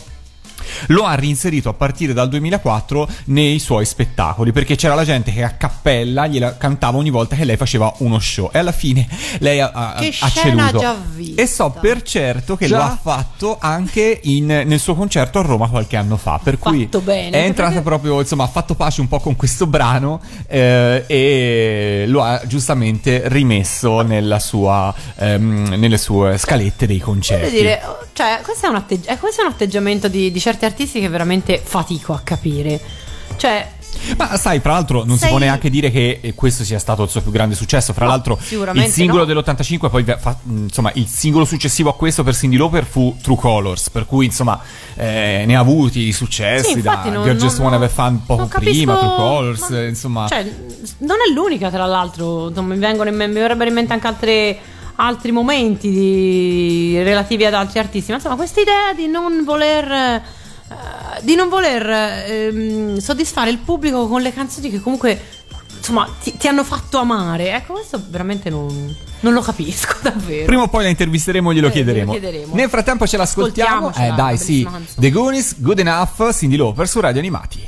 Lo ha reinserito a partire dal 2004 nei suoi spettacoli perché c'era la gente che a cappella gliela cantava ogni volta che lei faceva uno show e alla fine lei ha, ha, Che ha scena ceduto. già vista. E so per certo che Già? lo ha fatto anche in- nel suo concerto a Roma qualche anno fa. Per cui Fatto bene, è entrata perché- proprio, insomma, ha fatto pace un po' con questo brano eh, e lo ha giustamente rimesso nella sua, ehm, nelle sue scalette dei concerti. Voglio dire, cioè, questo è un, atteggi- eh, questo è un atteggiamento di, di certi artisti che veramente fatico a capire. Cioè, Ma sai, fra l'altro, non si Sei- può neanche dire che eh, questo sia stato il suo più grande successo. Fra No, l'altro, il singolo no. dell'85, poi fa- insomma, il singolo successivo a questo per Cindy Lauper fu True Colors. Per cui, insomma, eh, ne ha avuti di successi. Sì, da non- Girl Just non- Wanna Have Fun poco prima, capisco- True Colors, ma- eh, insomma. Cioè, non è l'unica, tra l'altro. Non mi vengono in mente, mi verrebbero in mente anche altre- altri momenti di- relativi ad altri artisti. Ma insomma, questa idea di non voler. eh, di non voler ehm, soddisfare il pubblico con le canzoni che comunque insomma ti, ti hanno fatto amare. Ecco, questo veramente non, non lo capisco davvero. Prima o poi la intervisteremo e glielo Eh, chiederemo. chiederemo. Nel frattempo ce l'ascoltiamo. Eh, dai, sì. canzone. The Goonies, Good Enough, Cindy Lauper su Radio Animati.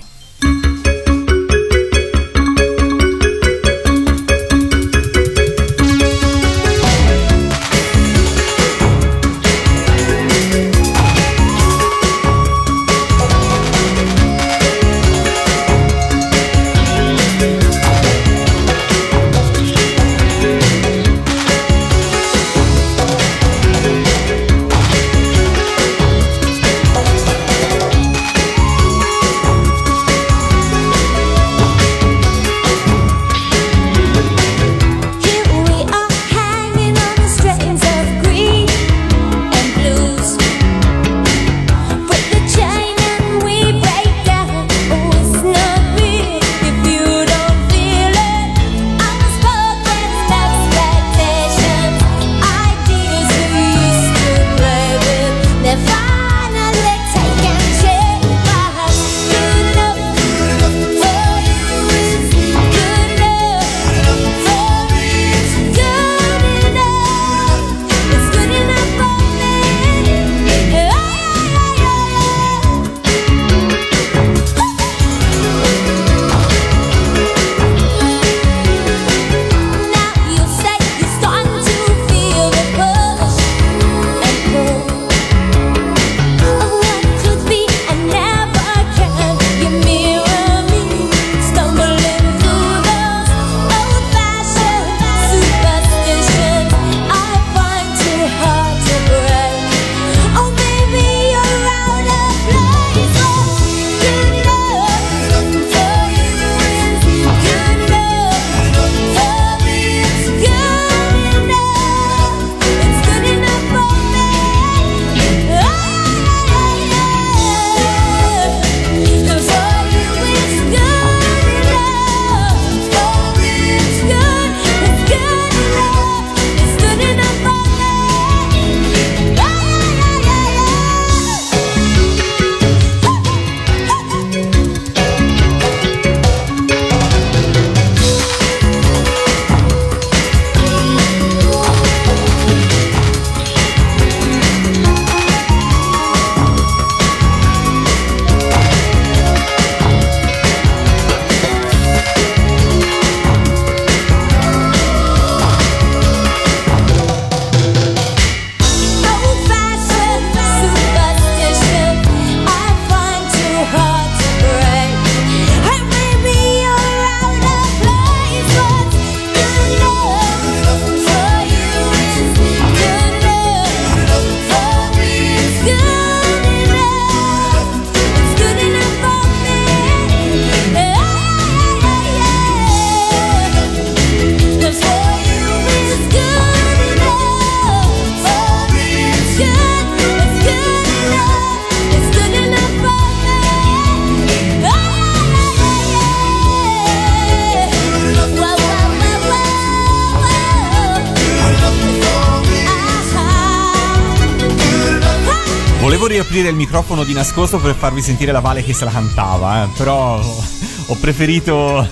Microfono di nascosto per farvi sentire la Vale che se la cantava, eh, però ho preferito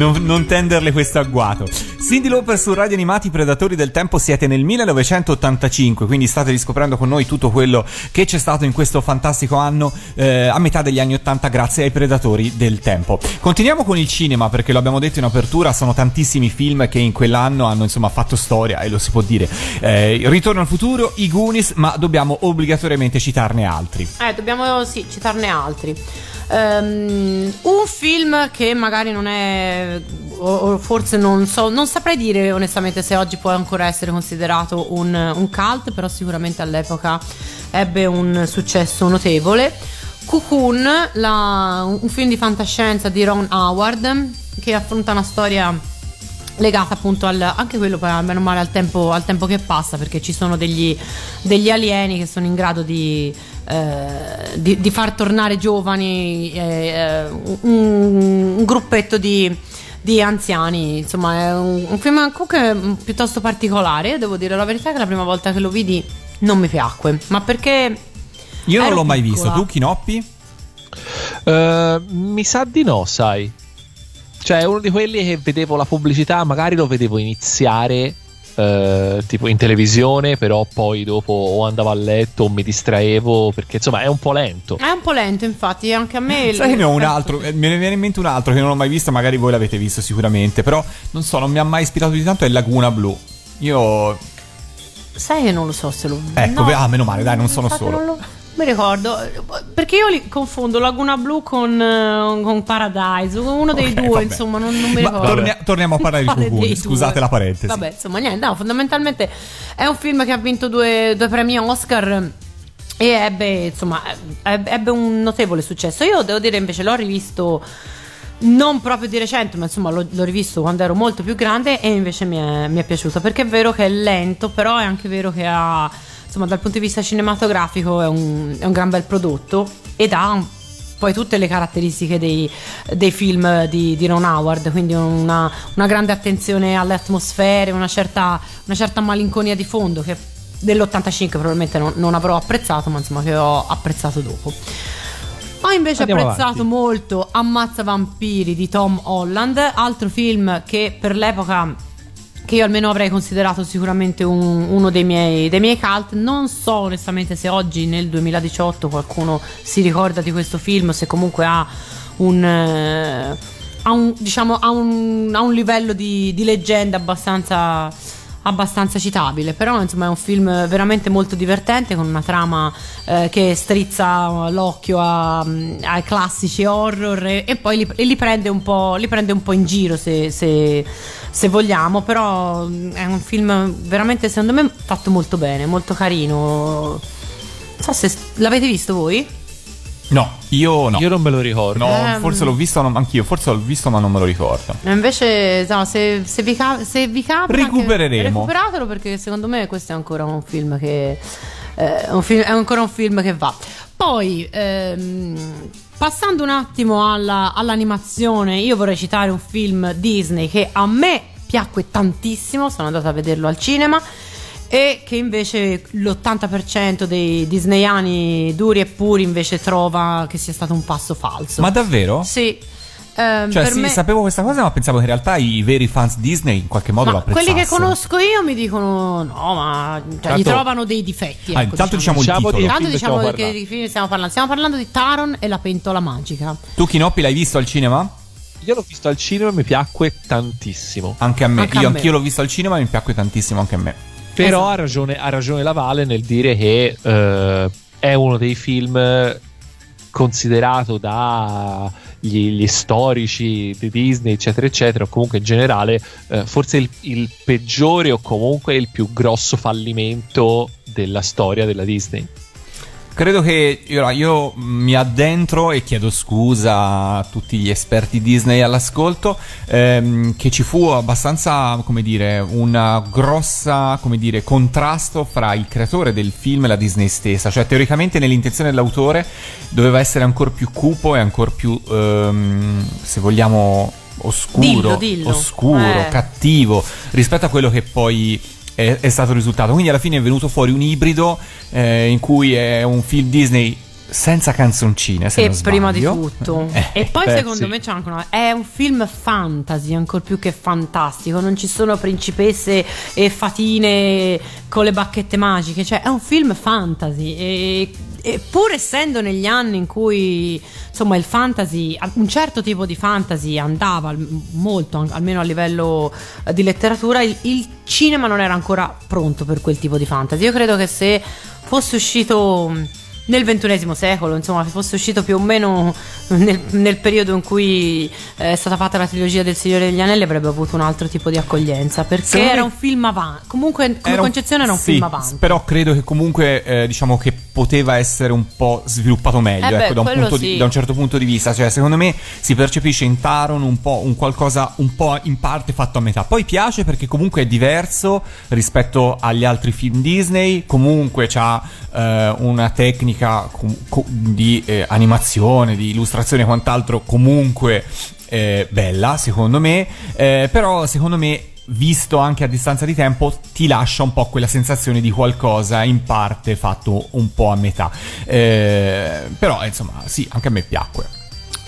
non, non tenderle questo agguato. Cindy Lauper su Radio Animati Predatori del Tempo siete nel 1985, quindi state riscoprendo con noi tutto quello che c'è stato in questo fantastico anno eh, a metà degli anni 80 grazie ai Predatori del Tempo. Continuiamo con il cinema perché lo abbiamo detto in apertura, sono tantissimi film che in quell'anno hanno insomma fatto storia e lo si può dire. Eh, Ritorno al futuro, i Goonies, ma dobbiamo obbligatoriamente citarne altri. Eh, dobbiamo sì, citarne altri. Ehm, un film che magari non è, o, forse non so, non saprei dire onestamente se oggi può ancora essere considerato un, un cult, però sicuramente all'epoca ebbe un successo notevole. Cocoon, la- un film di fantascienza di Ron Howard che affronta una storia legata appunto al, anche quello meno male al tempo, al tempo che passa perché ci sono degli, degli alieni che sono in grado di, eh, di, di far tornare giovani eh, eh, un, un gruppetto di, di anziani insomma è un, un film comunque piuttosto particolare devo dire la verità che la prima volta che lo vidi non mi piacque ma perché Io non l'ho mai piccola. visto. Tu, Chinoppi? Eh, mi sa di no, sai. Cioè, è uno di quelli che vedevo la pubblicità, magari lo vedevo iniziare eh, tipo in televisione, però poi dopo o andavo a letto o mi distraevo perché insomma è un po' lento. è un po' lento infatti anche a me Sai che ne ho un altro, eh, me ne viene in mente un altro che non ho mai visto, magari voi l'avete visto sicuramente, però non so, non mi ha mai ispirato di tanto, è Laguna Blu. Io Sai che non lo so se lo Ecco, ah, meno male, dai, non sono solo. non lo- mi ricordo perché io li confondo Laguna Blu con, eh, con Paradise, uno dei due, vabbè. insomma, non, non mi ricordo. tornia- torniamo a parlare di dei scusate due? la parentesi. Vabbè, insomma, niente, no, fondamentalmente è un film che ha vinto due, due premi Oscar e ebbe, insomma, ebbe un notevole successo. Io devo dire invece l'ho rivisto non proprio di recente, ma insomma l'ho, l'ho rivisto quando ero molto più grande e invece mi è, mi è piaciuto perché è vero che è lento, però è anche vero che ha, insomma, dal punto di vista cinematografico è un, è un gran bel prodotto ed ha un- poi tutte le caratteristiche dei, dei film di, di Ron Howard, quindi una, una grande attenzione alle atmosfere, una certa, una certa malinconia di fondo che dell'85 probabilmente non, non avrò apprezzato, ma insomma che ho apprezzato dopo. Ho invece Andiamo apprezzato avanti. molto Ammazza Vampiri di Tom Holland, altro film che per l'epoca che io almeno avrei considerato sicuramente un- uno dei miei, dei miei cult. Non so onestamente se oggi nel 2018 qualcuno si ricorda di questo film, se comunque ha un, eh, ha un, diciamo, ha un, ha un livello di, di leggenda abbastanza abbastanza citabile, però insomma è un film veramente molto divertente con una trama eh, che strizza l'occhio a- ai classici horror e, e poi li, li prende un po', li prende un po' in giro se, se- se vogliamo, però mm, è un film veramente secondo me fatto molto bene, molto carino. Non so se l'avete visto voi? No, io no. Io non me lo ricordo. No, Ehm. forse l'ho visto, no, anch'io, forse l'ho visto ma non me lo ricordo. E Invece, no, se, se vi cap- se vi capita, anche- Recupereremo. recuperatelo perché secondo me questo è ancora un film che. eh, un film- è ancora un film che va. Poi, ehm, passando un attimo alla- all'animazione, io vorrei citare un film Disney che a me piacque tantissimo. Sono andata a vederlo al cinema. E che invece l'80% dei disneyani duri e puri invece trova che sia stato un passo falso. Ma davvero? Sì. ehm, Cioè, per sì, me... sapevo questa cosa, ma pensavo che in realtà i veri fans Disney in qualche modo Ma lo apprezzassero. quelli che conosco io mi dicono no, ma cioè, gli Tanto- trovano dei difetti. Ah, ecco, intanto diciamo, Diciamo il di- titolo. Tanto film diciamo di che di film stiamo parlando. Stiamo parlando di Taron e la pentola magica. Tu, Kinoppi, l'hai visto al cinema? Io l'ho visto al cinema e mi piacque tantissimo. Anche a me. Anche a io me. anch'io l'ho visto al cinema e mi piacque tantissimo anche a me. Però Esatto. ha, ragione, ha ragione la Vale nel dire che eh, è uno dei film considerato dagli gli storici di Disney, eccetera, eccetera, o comunque in generale, eh, forse il, il peggiore o comunque il più grosso fallimento della storia della Disney. Credo che io, io mi addentro e chiedo scusa a tutti gli esperti Disney all'ascolto, ehm, che ci fu abbastanza, come dire, una grossa, come dire, contrasto fra il creatore del film e la Disney stessa. Cioè, teoricamente nell'intenzione dell'autore doveva essere ancora più cupo e ancora più, ehm, se vogliamo, oscuro, Dillo, dillo. oscuro, Eh. cattivo rispetto a quello che poi è, è stato il risultato. Quindi alla fine è venuto fuori un ibrido eh, in cui è un film Disney senza canzoncine. Se E prima di tutto. Eh, e poi eh, secondo sì. me c'è anche una. È un film fantasy, ancora più che fantastico. Non ci sono principesse e fatine con le bacchette magiche. Cioè, è un film fantasy. E, e pur essendo negli anni in cui insomma il fantasy, un certo tipo di fantasy andava molto, almeno a livello eh, di letteratura, il, il cinema non era ancora pronto per quel tipo di fantasy. Io credo che se fosse uscito nel ventunesimo secolo, insomma, se fosse uscito più o meno nel, nel periodo in cui eh, è stata fatta la trilogia del Signore degli Anelli avrebbe avuto un altro tipo di accoglienza perché Secondo era un film avanti. Comunque, come Era un- concezione era un sì, film avanti. Però credo che comunque eh, diciamo che poteva essere un po' sviluppato meglio, Eh beh, ecco, da un, punto di- sì. da un certo punto di vista. Cioè, secondo me si percepisce in Taron un po' un qualcosa un po' in parte fatto a metà. Poi piace perché comunque è diverso rispetto agli altri film Disney. Comunque c'ha eh, una tecnica com- co- di eh, animazione, di illustrazione e quant'altro comunque eh, bella, secondo me. Eh, però secondo me visto anche a distanza di tempo, ti lascia un po' quella sensazione di qualcosa in parte fatto un po' a metà. Eh, però, insomma, sì, anche a me piacque.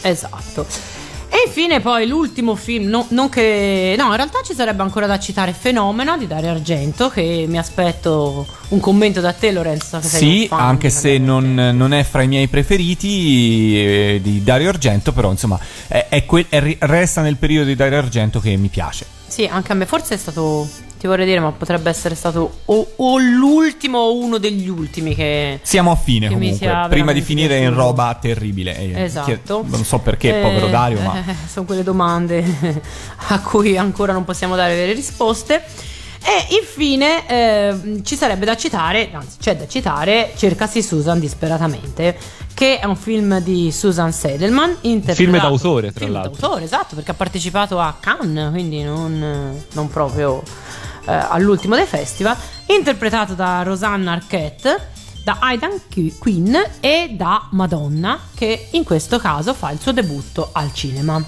Esatto. E infine poi l'ultimo film, no- non che... No, in realtà ci sarebbe ancora da citare Fenomeno di Dario Argento, che mi aspetto un commento da te Lorenzo. Che Sì, anche se non, non è fra i miei preferiti eh, di Dario Argento, però, insomma, è, è quel- è- resta nel periodo di Dario Argento che mi piace. Sì, anche a me forse è stato... Ti vorrei dire, ma potrebbe essere stato o, o l'ultimo o uno degli ultimi che... Siamo a fine comunque, prima di finire in roba terribile. Eh, Esatto. che- non so perché, Eh, povero Dario, ma... eh, sono quelle domande a cui ancora non possiamo dare vere risposte. E infine eh, ci sarebbe da citare, anzi c'è da citare, Cercasi Susan disperatamente, che è un film di Susan Sedelman. Film d'autore, tra film l'altro. d'autore, esatto, perché ha partecipato a Cannes, quindi non, non proprio eh, all'ultimo dei festival, interpretato da Rosanna Arquette, da Aidan Qui- Quinn e da Madonna, che in questo caso fa il suo debutto al cinema.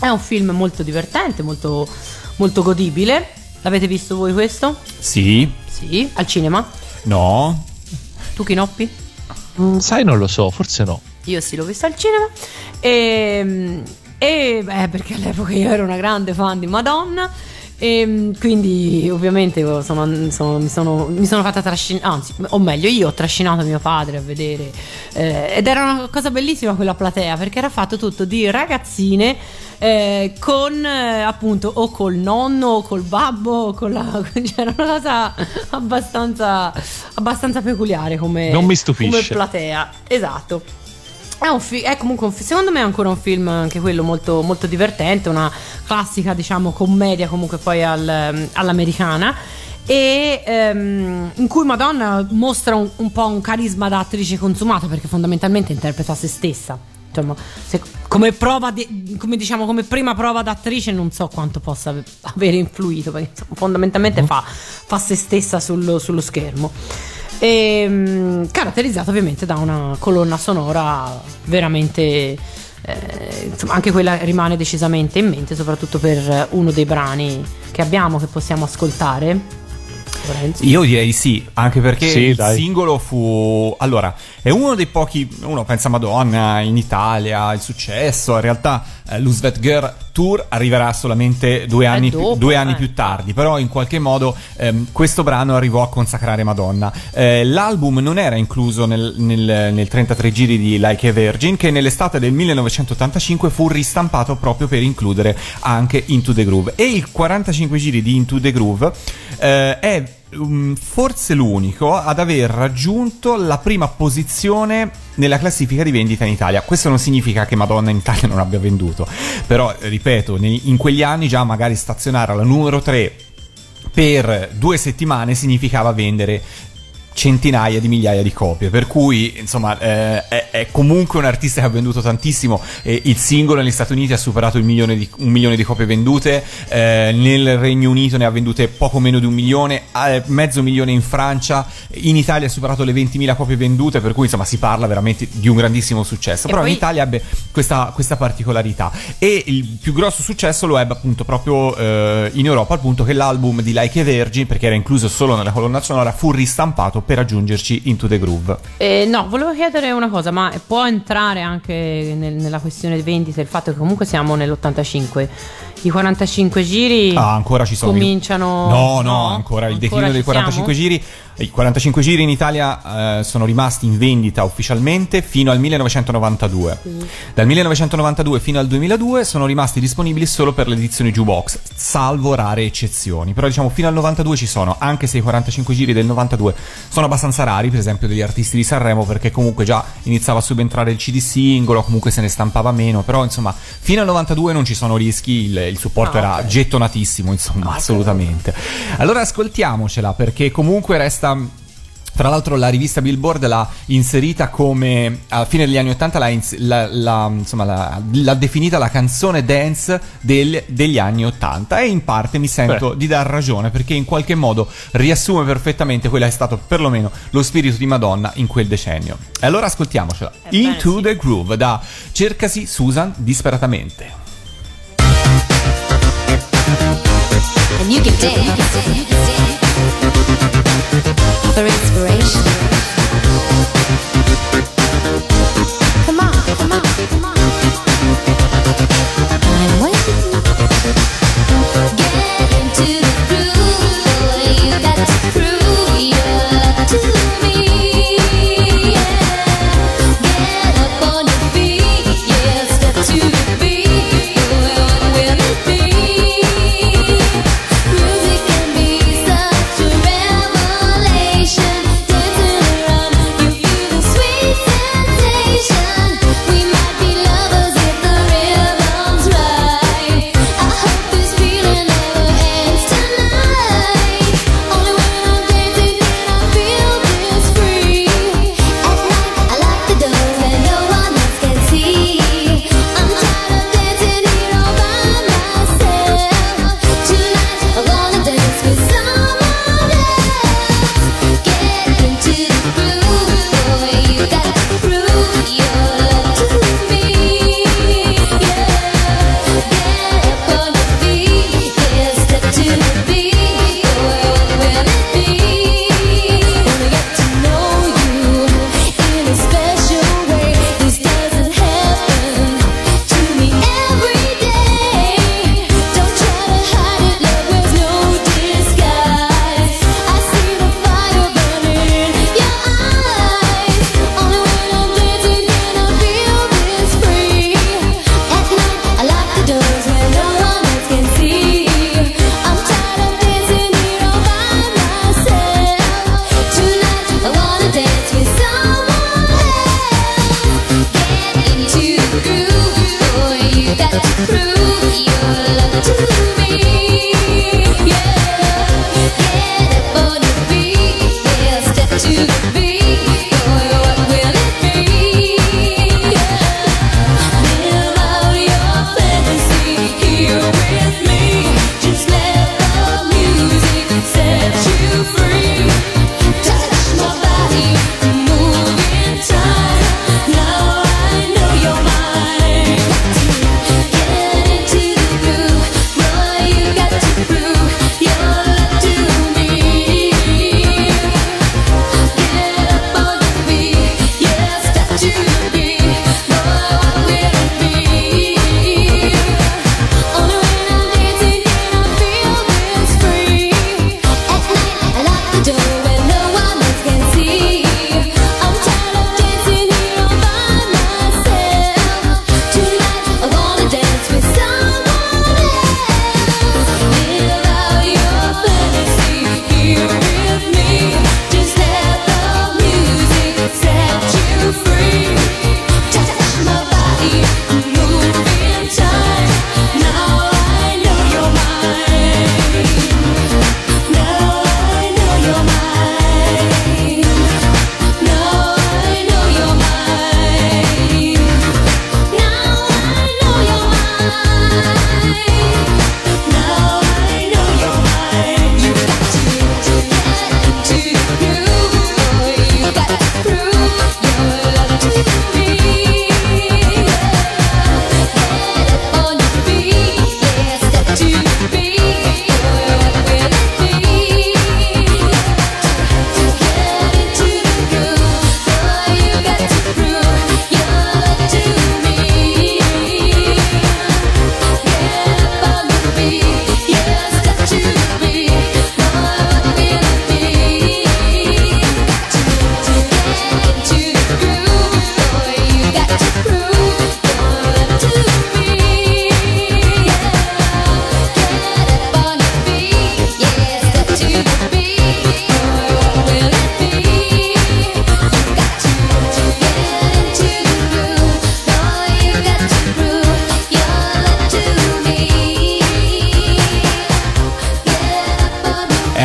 È un film molto divertente, molto, molto godibile. L'avete visto voi questo? Sì, Sì, al cinema. no, Tu Chinoppi? Mm, sai, non lo so, forse no. Io sì, l'ho visto al cinema. E, e beh, perché all'epoca io ero una grande fan di Madonna. E quindi ovviamente io sono- sono- mi, sono, mi sono fatta trascinare, anzi, o meglio, io ho trascinato mio padre a vedere. eh, ed era una cosa bellissima quella platea perché era fatto tutto di ragazzine eh, con eh, appunto o col nonno o col babbo o con la. C'era una cosa abbastanza, abbastanza peculiare come, Non mi stupisce. come platea. Esatto. È, un fi- è comunque un fi- secondo me è ancora un film anche quello molto, molto divertente, una classica diciamo commedia comunque poi al- all'americana. E ehm, in cui Madonna mostra un, un po' un carisma da attrice consumata perché fondamentalmente interpreta se stessa. Insomma, se- come prova di- come diciamo come prima prova d'attrice non so quanto possa ave- aver influito perché insomma, fondamentalmente fa, fa se stessa sullo- sullo schermo e, mm, caratterizzata ovviamente da una colonna sonora veramente eh, insomma anche quella rimane decisamente in mente soprattutto per uno dei brani che abbiamo che possiamo ascoltare Lorenzo? Io direi di sì, anche perché Sì, il dai. singolo fu. Allora, è uno dei pochi. Uno pensa Madonna in Italia, il successo. In realtà, eh, l'Usvet Girl Tour arriverà solamente due anni, più, dopo, due anni eh. più tardi. Però, in qualche modo, ehm, questo brano arrivò a consacrare Madonna. Eh, l'album non era incluso nel, nel- nel 33 giri di Like a Virgin, che nell'estate del 1985 fu ristampato proprio per includere anche Into the Groove. E il 45 giri di Into the Groove eh, è forse l'unico ad aver raggiunto la prima posizione nella classifica di vendita in Italia. Questo non significa che Madonna in Italia non abbia venduto, però eh, ripeto, in quegli anni già magari stazionare alla numero 3 per due settimane significava vendere centinaia di migliaia di copie. Per cui insomma eh, è, è comunque un artista che ha venduto tantissimo e il singolo negli Stati Uniti ha superato il milione di, un milione di copie vendute eh, nel Regno Unito ne ha vendute poco meno di un milione eh, mezzo milione in Francia in Italia ha superato le 20.000 copie vendute per cui insomma si parla veramente di un grandissimo successo. E però poi- in Italia ebbe questa, questa particolarità. E il più grosso successo lo ebbe appunto proprio eh, in Europa al punto che l'album di Like a Virgin perché era incluso solo nella colonna sonora fu ristampato per aggiungerci Into the Groove Eh, no, volevo chiedere una cosa, ma può entrare anche nel- nella questione di vendita il fatto che comunque siamo nell'85? I 45 giri ah ancora ci sono cominciano... no no, ancora il declino dei 45 siamo? giri I 45 giri in Italia eh, sono rimasti in vendita ufficialmente fino al 1992. Dal 1992 fino al 2002 sono rimasti disponibili solo per le edizioni jukebox, salvo rare eccezioni. Però diciamo fino al 92 ci sono, anche se i 45 giri del 92 sono abbastanza rari, per esempio degli artisti di Sanremo, perché comunque già iniziava a subentrare il CD singolo, comunque se ne stampava meno, però insomma fino al 92 non ci sono rischi, il, il supporto Ah, era ok. gettonatissimo, insomma, assolutamente. Allora ascoltiamocela perché comunque resta tra l'altro la rivista Billboard l'ha inserita come alla fine degli anni 80 l'ha, ins- la- la- insomma, la- l'ha definita la canzone dance del- degli anni 80 e in parte mi sento Beh. di dar ragione perché in qualche modo riassume perfettamente quello che è stato perlomeno lo spirito di Madonna in quel decennio. E allora ascoltiamocela. Ebbene Into sì. the Groove da Cercasi Susan disperatamente. And you can dance, you can dance, you can dance. For inspiration. Come on, come on, come on. I'm waiting.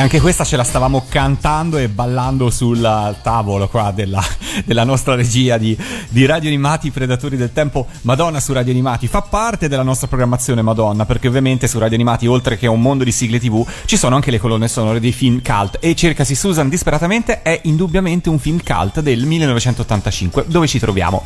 Anche questa ce la stavamo cantando e ballando sul tavolo qua della, della nostra regia di, di Radio Animati Predatori del Tempo Madonna su Radio Animati. Fa parte della nostra programmazione Madonna, perché ovviamente su Radio Animati, oltre che un mondo di sigle TV, ci sono anche le colonne sonore dei film cult. E Cercasi Susan disperatamente è indubbiamente un film cult del 1985, dove ci troviamo.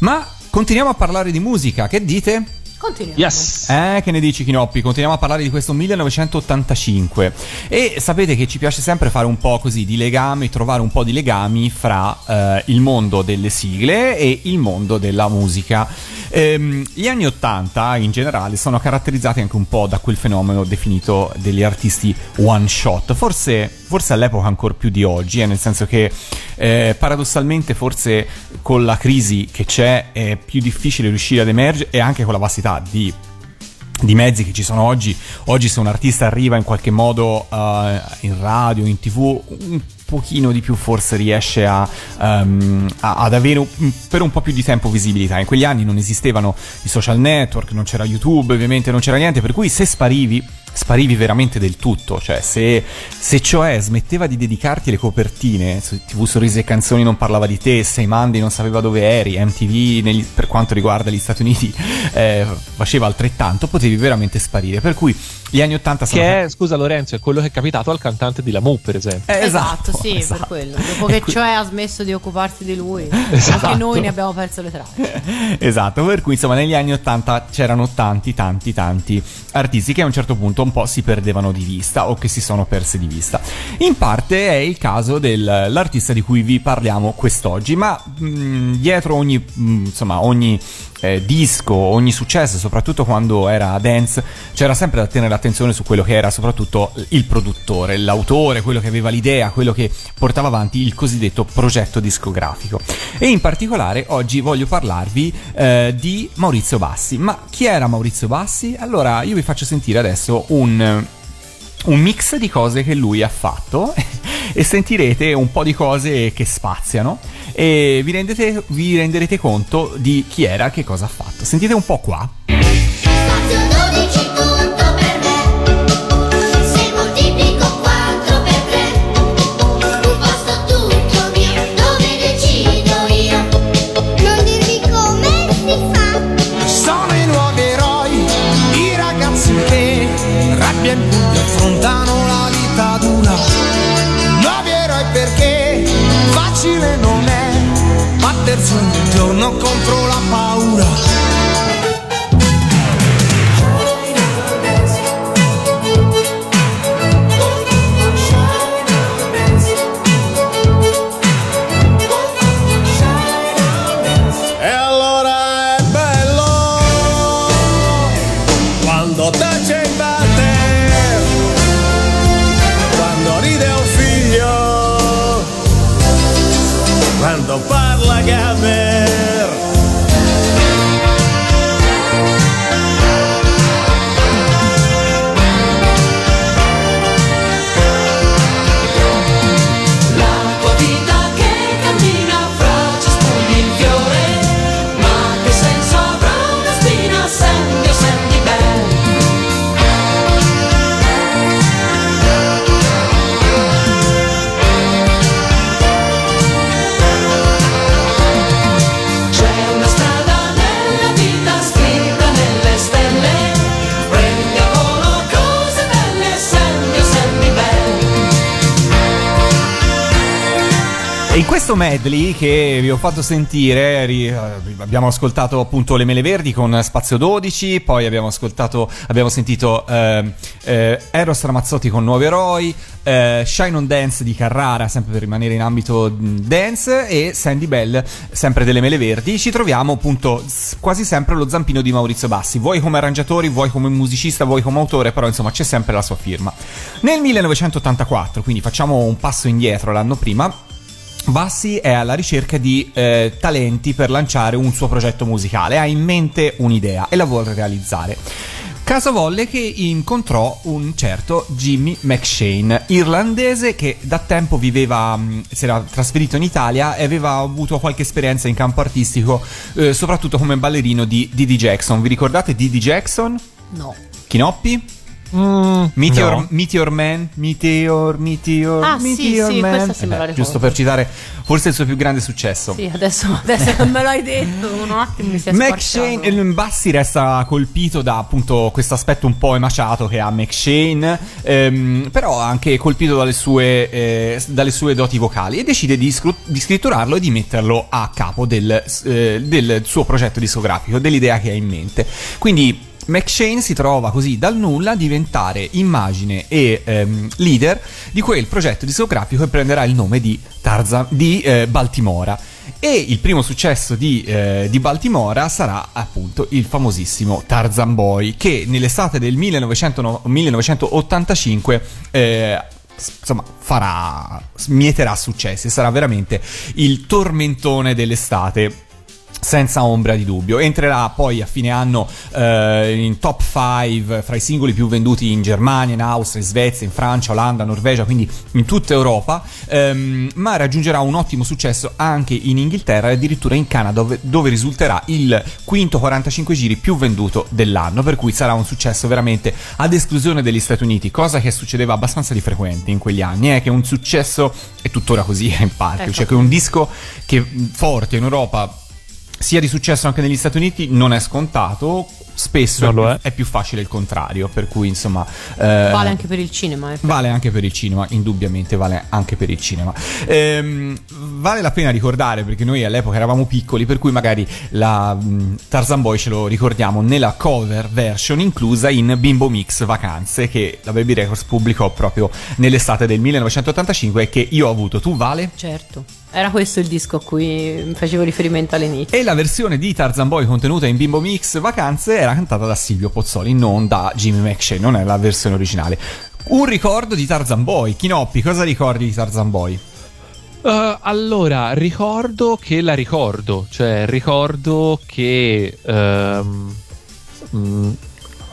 Ma continuiamo a parlare di musica, che dite? Continuiamo. Yes. Eh, che ne dici Chinoppi? Continuiamo a parlare di questo 1985 e sapete che ci piace sempre fare un po' così di legami, trovare un po' di legami fra eh, il mondo delle sigle e il mondo della musica. Ehm, gli anni 80 in generale sono caratterizzati anche un po' da quel fenomeno definito degli artisti one shot, forse, forse all'epoca ancora più di oggi, eh, nel senso che eh, paradossalmente forse con la crisi che c'è è più difficile riuscire ad emergere e anche con la vastità di di mezzi che ci sono oggi. Oggi se un artista arriva in qualche modo eh, in radio, in tv, un pochino di più forse riesce a, ehm, a- ad avere per un po' più di tempo visibilità. In quegli anni non esistevano i social network, non c'era YouTube, ovviamente non c'era niente, per cui se sparivi sparivi veramente del tutto, cioè se, se cioè smetteva di dedicarti le copertine, su TV Sorrisi e Canzoni non parlava di te, Sei Mandi non sapeva dove eri, MTV negli- per quanto riguarda gli Stati Uniti eh, faceva altrettanto, potevi veramente sparire, per cui gli anni 80 sono... Che è, scusa Lorenzo, è quello che è capitato al cantante di Lamu, per esempio. Eh, Esatto, sì, esatto. per quello. Dopo che qui- cioè ha smesso di occuparsi di lui, Esatto. anche noi ne abbiamo perso le tracce. Esatto, per cui insomma negli anni 80 c'erano tanti tanti tanti artisti che a un certo punto un po' si perdevano di vista o che si sono persi di vista. In parte è il caso dell'artista di cui vi parliamo quest'oggi, ma mh, dietro ogni, mh, insomma, ogni eh, disco, ogni successo, soprattutto quando era dance, c'era sempre da tenere attenzione su quello che era soprattutto il produttore, l'autore, quello che aveva l'idea, quello che portava avanti il cosiddetto progetto discografico. E in particolare oggi voglio parlarvi eh, di Maurizio Bassi. Ma chi era Maurizio Bassi? Allora io vi faccio sentire adesso un un mix di cose che lui ha fatto e sentirete un po' di cose che spaziano e vi, rendete- vi renderete conto di chi era, che cosa ha fatto. Sentite un po' qua. Spazio 12 battersi ogni giorno contro la paura. Medley che vi ho fatto sentire eh, abbiamo ascoltato appunto Le Mele Verdi con Spazio 12, poi abbiamo ascoltato, abbiamo sentito eh, eh, Eros Ramazzotti con Nuovi Eroi, eh, Shine on Dance di Carrara, sempre per rimanere in ambito dance, e Sandy Bell, sempre delle Mele Verdi. Ci troviamo appunto quasi sempre allo zampino di Maurizio Bassi, vuoi come arrangiatori, vuoi come musicista, vuoi come autore, però insomma c'è sempre la sua firma. Nel 1984, quindi facciamo un passo indietro l'anno prima, Bassi è alla ricerca di eh, talenti per lanciare un suo progetto musicale, ha in mente un'idea e la vuole realizzare. Caso volle che incontrò un certo Jimmy McShane, irlandese che da tempo viveva, mh, si era trasferito in Italia e aveva avuto qualche esperienza in campo artistico, eh, soprattutto come ballerino di Didi Jackson. Vi ricordate Didi Jackson? No. Chinoppi? Mm, Meteor, no. Meteor Man, Meteor, Meteor, Ah, sì, Meteor sì, Man. questa sì Eh beh, giusto per citare forse il suo più grande successo. Sì, adesso, adesso che me l'hai detto, un attimo mi si è Mac squarciato. Shane, il Bassi resta colpito da appunto questo aspetto un po' emaciato che ha Mac Shane, ehm, però anche colpito dalle sue, eh, dalle sue doti vocali e decide di, scru- di scritturarlo e di metterlo a capo del, eh, del suo progetto discografico, dell'idea che ha in mente. Quindi McShane si trova così dal nulla a diventare immagine e ehm, leader di quel progetto discografico che prenderà il nome di, Tarzan, di eh, Baltimora. E il primo successo di, eh, di Baltimora sarà appunto il famosissimo Tarzan Boy, che nell'estate del 1900 no- 1985 eh, insomma farà mieterà successi, sarà veramente il tormentone dell'estate senza ombra di dubbio. Entrerà poi a fine anno eh, in top 5 fra i singoli più venduti in Germania, in Austria, in Svezia, in Francia, Olanda, Norvegia, quindi in tutta Europa, ehm, ma raggiungerà un ottimo successo anche in Inghilterra e addirittura in Canada dove, dove risulterà il quinto 45 giri più venduto dell'anno, per cui sarà un successo veramente ad esclusione degli Stati Uniti, cosa che succedeva abbastanza di frequente in quegli anni, è che un successo è tuttora così in parte, Ecco. cioè che un disco che forte in Europa sia di successo anche negli Stati Uniti non è scontato. Spesso è, è. è più facile il contrario, per cui insomma. eh, Vale anche per il cinema, eh. Vale anche per il cinema, indubbiamente vale anche per il cinema. Ehm, vale la pena ricordare perché noi all'epoca eravamo piccoli, per cui magari la mh, Tarzan Boy ce lo ricordiamo nella cover version inclusa in Bimbo Mix Vacanze che la Baby Records pubblicò proprio nell'estate del 1985 e che io ho avuto. Tu, Vale? Certo. Era questo il disco a cui facevo riferimento all'inizio. E la versione di Tarzan Boy contenuta in Bimbo Mix Vacanze era cantata da Silvio Pozzoli, non da Jimmy McShane, non è la versione originale. Un ricordo di Tarzan Boy. Chinoppi, cosa ricordi di Tarzan Boy? Uh, allora, ricordo che la ricordo, cioè ricordo che... ehm, mm,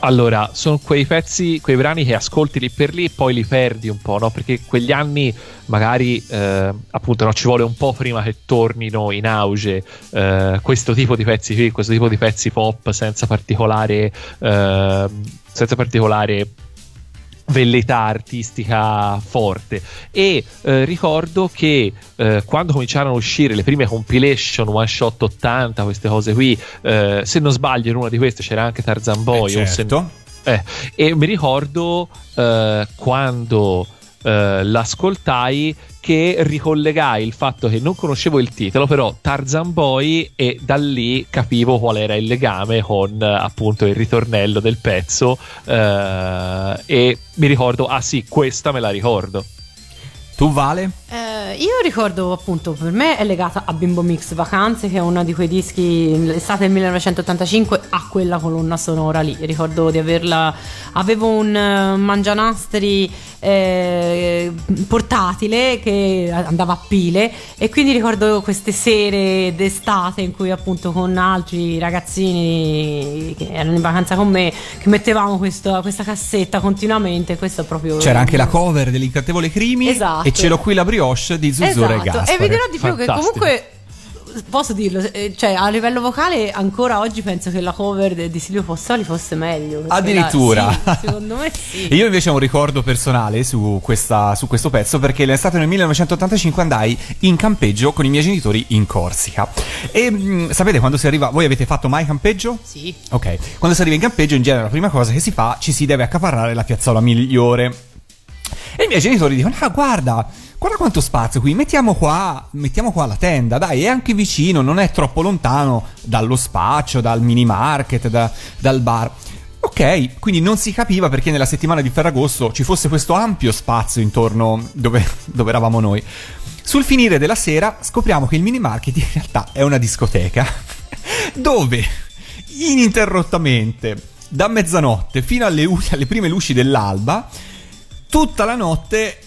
allora, sono quei pezzi, quei brani che ascolti lì per lì e poi li perdi un po', no? Perché quegli anni magari, eh, appunto, no, ci vuole un po' prima che tornino in auge eh, questo tipo di pezzi qui, questo tipo di pezzi pop senza particolare... ehm, senza particolare velleità artistica forte e eh, ricordo che eh, quando cominciarono a uscire le prime compilation one shot 80 queste cose qui eh, se non sbaglio in una di queste c'era anche Tarzan Boy Eh, o se- certo. eh, e mi ricordo eh, quando eh, l'ascoltai che ricollegai il fatto che non conoscevo il titolo, però Tarzan Boy e da lì capivo qual era il legame con appunto il ritornello del pezzo eh, e mi ricordo, ah sì, questa me la ricordo. Tu, Vale? Eh, io ricordo appunto, per me è legata a Bimbo Mix Vacanze, che è uno di quei dischi, l'estate del 1985, a quella colonna sonora lì. Ricordo di averla, avevo un eh, mangianastri eh, portatile che andava a pile e quindi ricordo queste sere d'estate in cui appunto con altri ragazzini che erano in vacanza con me, che mettevamo questo- questa cassetta continuamente, questo è proprio... C'era anche la cover dell'Incantevole Crimi Esatto. e ce l'ho qui la brioche di Zuzzura e Esatto, Gaspare. e vi dirò di più che Fantastico. comunque posso dirlo, eh, cioè a livello vocale ancora oggi penso che la cover di Silvio Pozzoli fosse meglio. Addirittura. la- sì, secondo me sì. E Io invece ho un ricordo personale su, questa- su questo pezzo perché l'estate del 1985 andai in campeggio con i miei genitori in Corsica. E mh, sapete quando si arriva, voi avete fatto mai campeggio? Sì. Ok, quando si arriva in campeggio in genere la prima cosa che si fa ci si deve accaparrare la piazzola migliore. E i miei genitori dicono: Ah, guarda, guarda quanto spazio qui, mettiamo qua, mettiamo qua la tenda, dai, è anche vicino, non è troppo lontano dallo spaccio, dal mini market, da- dal bar. Ok, quindi non si capiva perché nella settimana di Ferragosto ci fosse questo ampio spazio intorno dove, dove eravamo noi. Sul finire della sera scopriamo che il mini market in realtà è una discoteca dove ininterrottamente da mezzanotte fino alle, alle prime luci dell'alba tutta la notte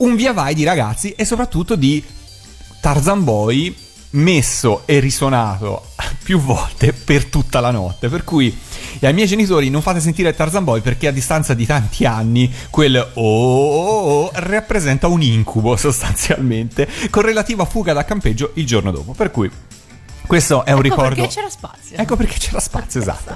un via vai di ragazzi e soprattutto di Tarzan Boy messo e risuonato più volte per tutta la notte. Per cui ai miei genitori non fate sentire Tarzan Boy perché a distanza di tanti anni quel oh, oh, oh rappresenta un incubo sostanzialmente con relativa fuga da campeggio il giorno dopo. Per cui questo è un Ecco ricordo. perché c'era spazio. Ecco perché c'era spazio, esatto.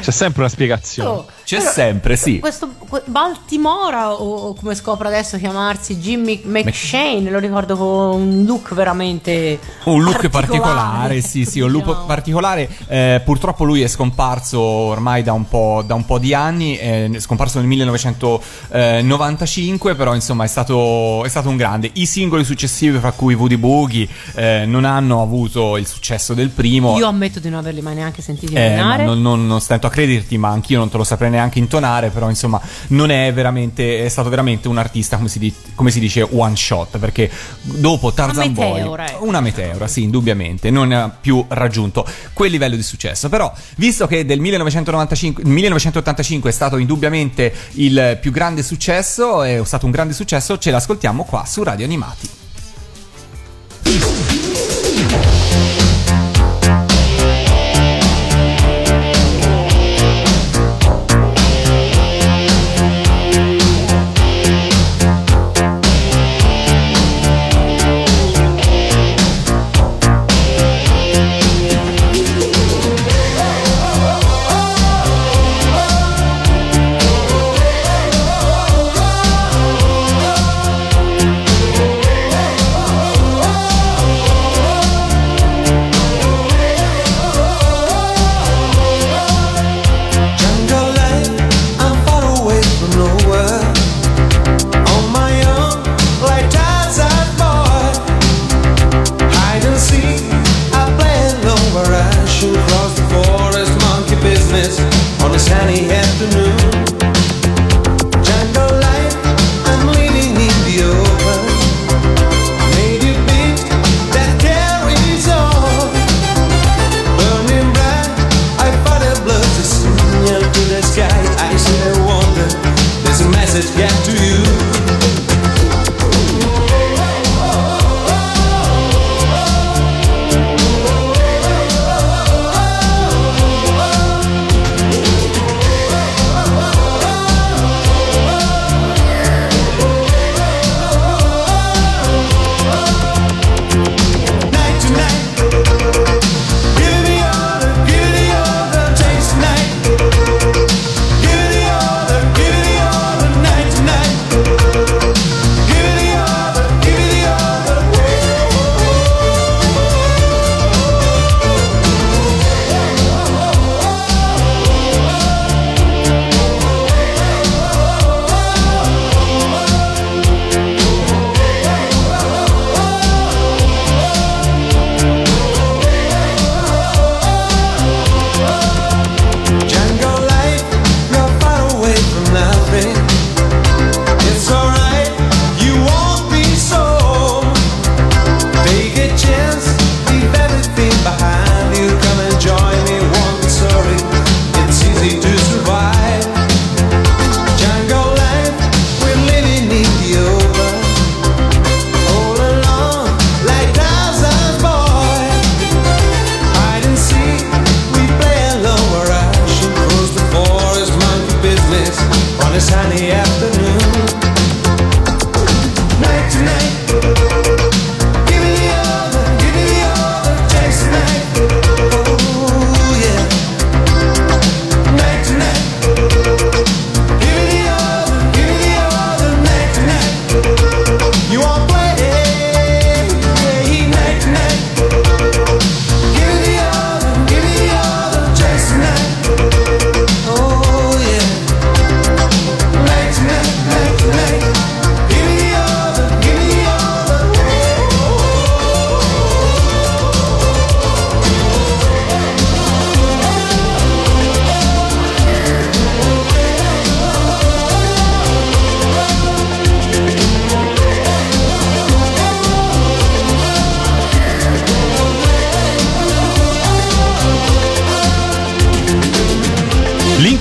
C'è sempre una spiegazione. Oh, C'è Però- sempre, sì. Questo que- Baltimora, o, come scopre adesso chiamarsi Jimmy McShane, lo ricordo con un look veramente. Un look particolare, sì, sì, un look Diciamo. particolare. Eh, purtroppo lui è scomparso ormai da un po', da un po' di anni, è scomparso nel 1995, però insomma è stato, è stato un grande. I singoli successivi, fra cui Woody Boogie, eh, non hanno avuto il successo del primo. Io ammetto di non averli mai neanche sentiti Eh, nominare. non, non- non stento a crederti, ma anch'io non te lo saprei neanche intonare. Però, insomma, non è veramente. È stato veramente un artista, come si, di- come si dice, one shot. Perché dopo Tarzan Una Boy, meteora, ecco. una meteora, sì, indubbiamente, non ha più raggiunto quel livello di successo. Però, visto che del 1995, 1985 è stato indubbiamente il più grande successo, è stato un grande successo, ce l'ascoltiamo qua su Radio Animati.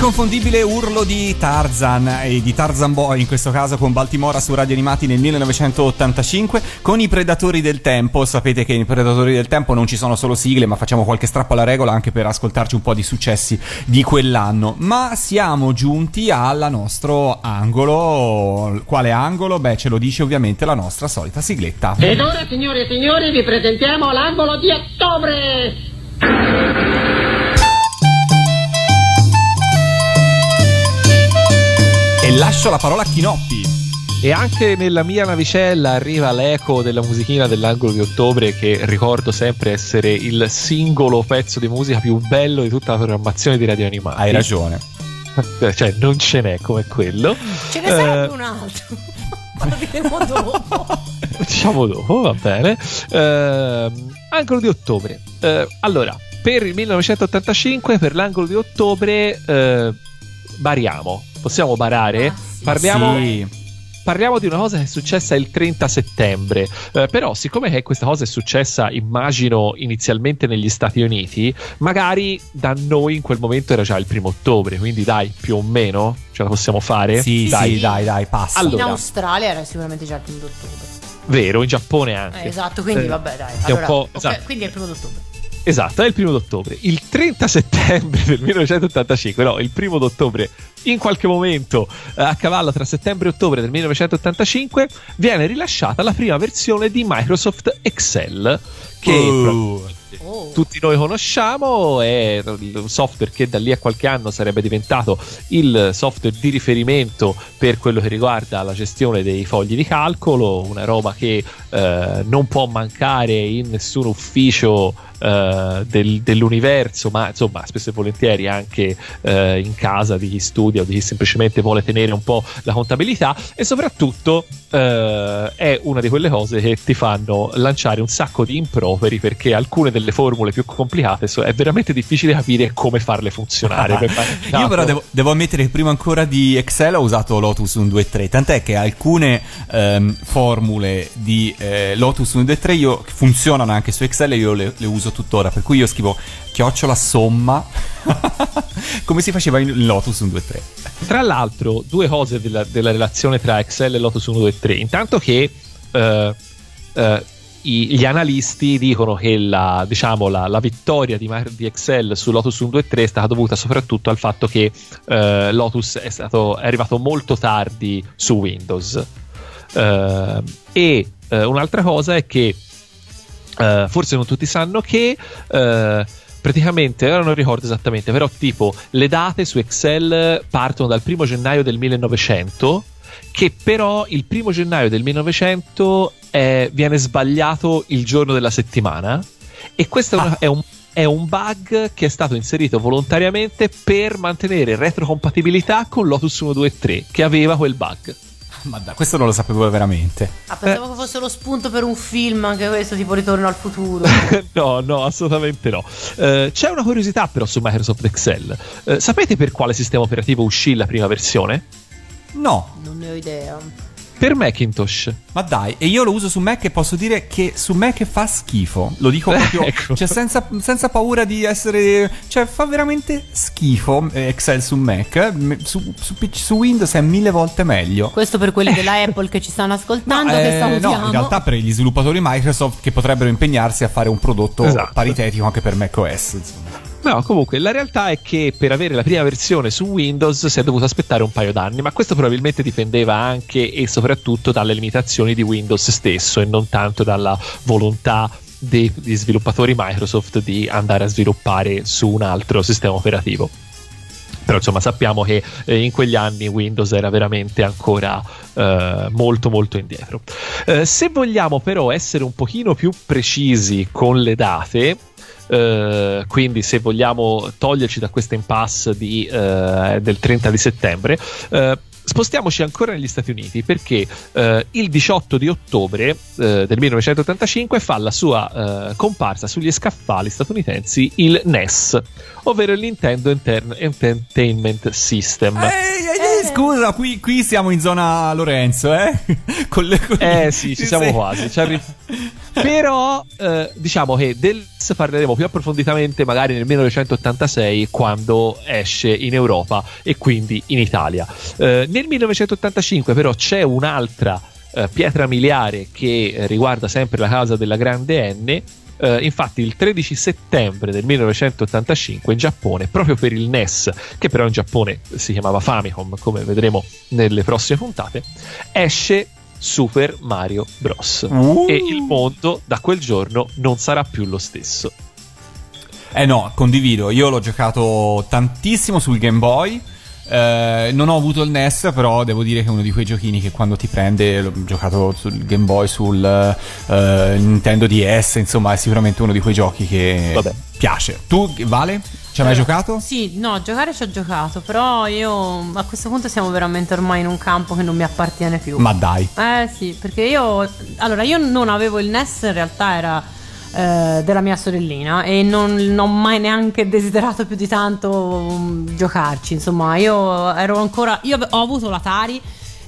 L'inconfondibile urlo di Tarzan e di Tarzan Boy, in questo caso con Baltimora su Radio Animati nel 1985, con i Predatori del Tempo. Sapete che i Predatori del Tempo non ci sono solo sigle, ma facciamo qualche strappo alla regola anche per ascoltarci un po' di successi di quell'anno. Ma siamo giunti al nostro angolo. Quale angolo? Beh, ce lo dice ovviamente la nostra solita sigletta. Ed ora, signore e signori, vi presentiamo l'angolo di ottobre! Lascio la parola a Chinoppi. E anche nella mia navicella arriva l'eco della musichina dell'angolo di ottobre, che ricordo sempre essere il singolo pezzo di musica più bello di tutta la programmazione di Radio Animati. Hai ragione. Cioè, non ce n'è come quello. Ce ne sarebbe Eh, un altro. Ma lo diremo dopo. diciamo dopo, va bene. Ehm, angolo di ottobre. Eh, allora, per il 1985, per l'angolo di ottobre, bariamo. Possiamo barare? Parliamo. Sì. Parliamo di una cosa che è successa il 30 settembre, Eh, però siccome che questa cosa è successa immagino inizialmente negli Stati Uniti, magari da noi in quel momento era già il primo ottobre, quindi dai, più o meno ce la possiamo fare? Sì, dai, sì, dai, dai, passa. Allora. In Australia era sicuramente già il primo d'ottobre. Vero, in Giappone anche. Eh, esatto, quindi Eh, vabbè, dai. è un Allora, po'- ok, esatto. Quindi è il primo d'ottobre. Esatto, è il primo d'ottobre. Il 30 settembre del 1985, no, il primo d'ottobre, in qualche momento eh, a cavallo tra settembre e ottobre del 1985, viene rilasciata la prima versione di Microsoft Excel, che Uh. Oh. tutti noi conosciamo, è un software che da lì a qualche anno sarebbe diventato il software di riferimento per quello che riguarda la gestione dei fogli di calcolo, una roba che eh, non può mancare in nessun ufficio eh, del- dell'universo, ma insomma spesso e volentieri anche eh, in casa di chi studia o di chi semplicemente vuole tenere un po' la contabilità e soprattutto eh, è una di quelle cose che ti fanno lanciare un sacco di improperi perché alcune delle formule più complicate so- è veramente difficile capire come farle funzionare. Fare- Io però devo, devo ammettere che prima ancora di Excel ho usato Lotus 123, tant'è che alcune ehm, formule di eh, Lotus 123 io, funzionano anche su Excel e io le, le uso tuttora, per cui io scrivo chiocciola somma come si faceva in Lotus 123. Tra l'altro, due cose della, della relazione tra Excel e Lotus 1, 2 3. Intanto che eh, eh, i- gli analisti dicono che la, diciamo, la, la vittoria di, di Excel su Lotus 1, 2 3 è stata dovuta soprattutto al fatto che eh, Lotus è, stato, è arrivato molto tardi su Windows. Eh, e eh, un'altra cosa è che eh, forse non tutti sanno che eh, praticamente, ora non ricordo esattamente, però tipo le date su Excel partono dal primo gennaio del 1900 che però il primo gennaio del 1900 è- viene sbagliato il giorno della settimana e questo è, una- è un, è un bug che è stato inserito volontariamente per mantenere retrocompatibilità con Lotus 123 che aveva quel bug. Ma dai, questo non lo sapevo veramente. Ah, pensavo che fosse lo spunto per un film, anche questo, tipo Ritorno al futuro. no, no, assolutamente no. Eh, c'è una curiosità però su Microsoft Excel. Eh, sapete per quale sistema operativo uscì la prima versione? No, non ne ho idea. Per Macintosh. ma dai, e io lo uso su Mac e posso dire che su Mac fa schifo. Lo dico proprio, Ecco. cioè senza, senza paura di essere... Cioè fa veramente schifo eh, Excel su Mac. M- Su, su su Windows è mille volte meglio. Questo per quelli della Apple che ci stanno ascoltando, No, che eh, no, in realtà per gli sviluppatori Microsoft che potrebbero impegnarsi a fare un prodotto Esatto. paritetico anche per macOS. Insomma. No, comunque la realtà è che per avere la prima versione su Windows si è dovuto aspettare un paio d'anni, ma questo probabilmente dipendeva anche e soprattutto dalle limitazioni di Windows stesso e non tanto dalla volontà degli sviluppatori Microsoft di andare a sviluppare su un altro sistema operativo. Però insomma sappiamo che eh, in quegli anni Windows era veramente ancora eh, molto molto indietro. Eh, se vogliamo però essere un pochino più precisi con le date, eh, quindi se vogliamo toglierci da questa impasse di, eh, del 30 di settembre, eh, spostiamoci ancora negli Stati Uniti perché eh, il 18 di ottobre eh, del 1985 fa la sua eh, comparsa sugli scaffali statunitensi il NES, ovvero il Nintendo Enter- Entertainment System. Ehi, ehi, ehi, scusa, qui, qui siamo in zona Lorenzo, eh? Con le- con- Eh sì, ci siamo quasi. ci arri- Però eh, diciamo che del parleremo più approfonditamente magari nel 1986 quando esce in Europa e quindi in Italia. Eh, nel 1985 però c'è un'altra eh, pietra miliare che eh, riguarda sempre la casa della grande N. Eh, infatti il 13 settembre del 1985 in Giappone, proprio per il NES, che però in Giappone si chiamava Famicom, come vedremo nelle prossime puntate, esce Super Mario Bros. Uh. E il mondo da quel giorno non sarà più lo stesso. Eh no, condivido. Io l'ho giocato tantissimo sul Game Boy. Eh, non ho avuto il NES, però devo dire che è uno di quei giochini che quando ti prende, l'ho giocato sul Game Boy, sul eh, Nintendo DS, insomma, è sicuramente uno di quei giochi che Vabbè. piace. Tu, Vale, ci hai mai Allora, giocato? Sì, no, giocare ci ho giocato, però io a questo punto siamo veramente ormai in un campo che non mi appartiene più. Ma dai. Eh sì, perché io allora io non avevo il NES, in realtà era eh, della mia sorellina e non, non ho mai neanche desiderato più di tanto um, giocarci. Insomma, io ero ancora io ho avuto l'Atari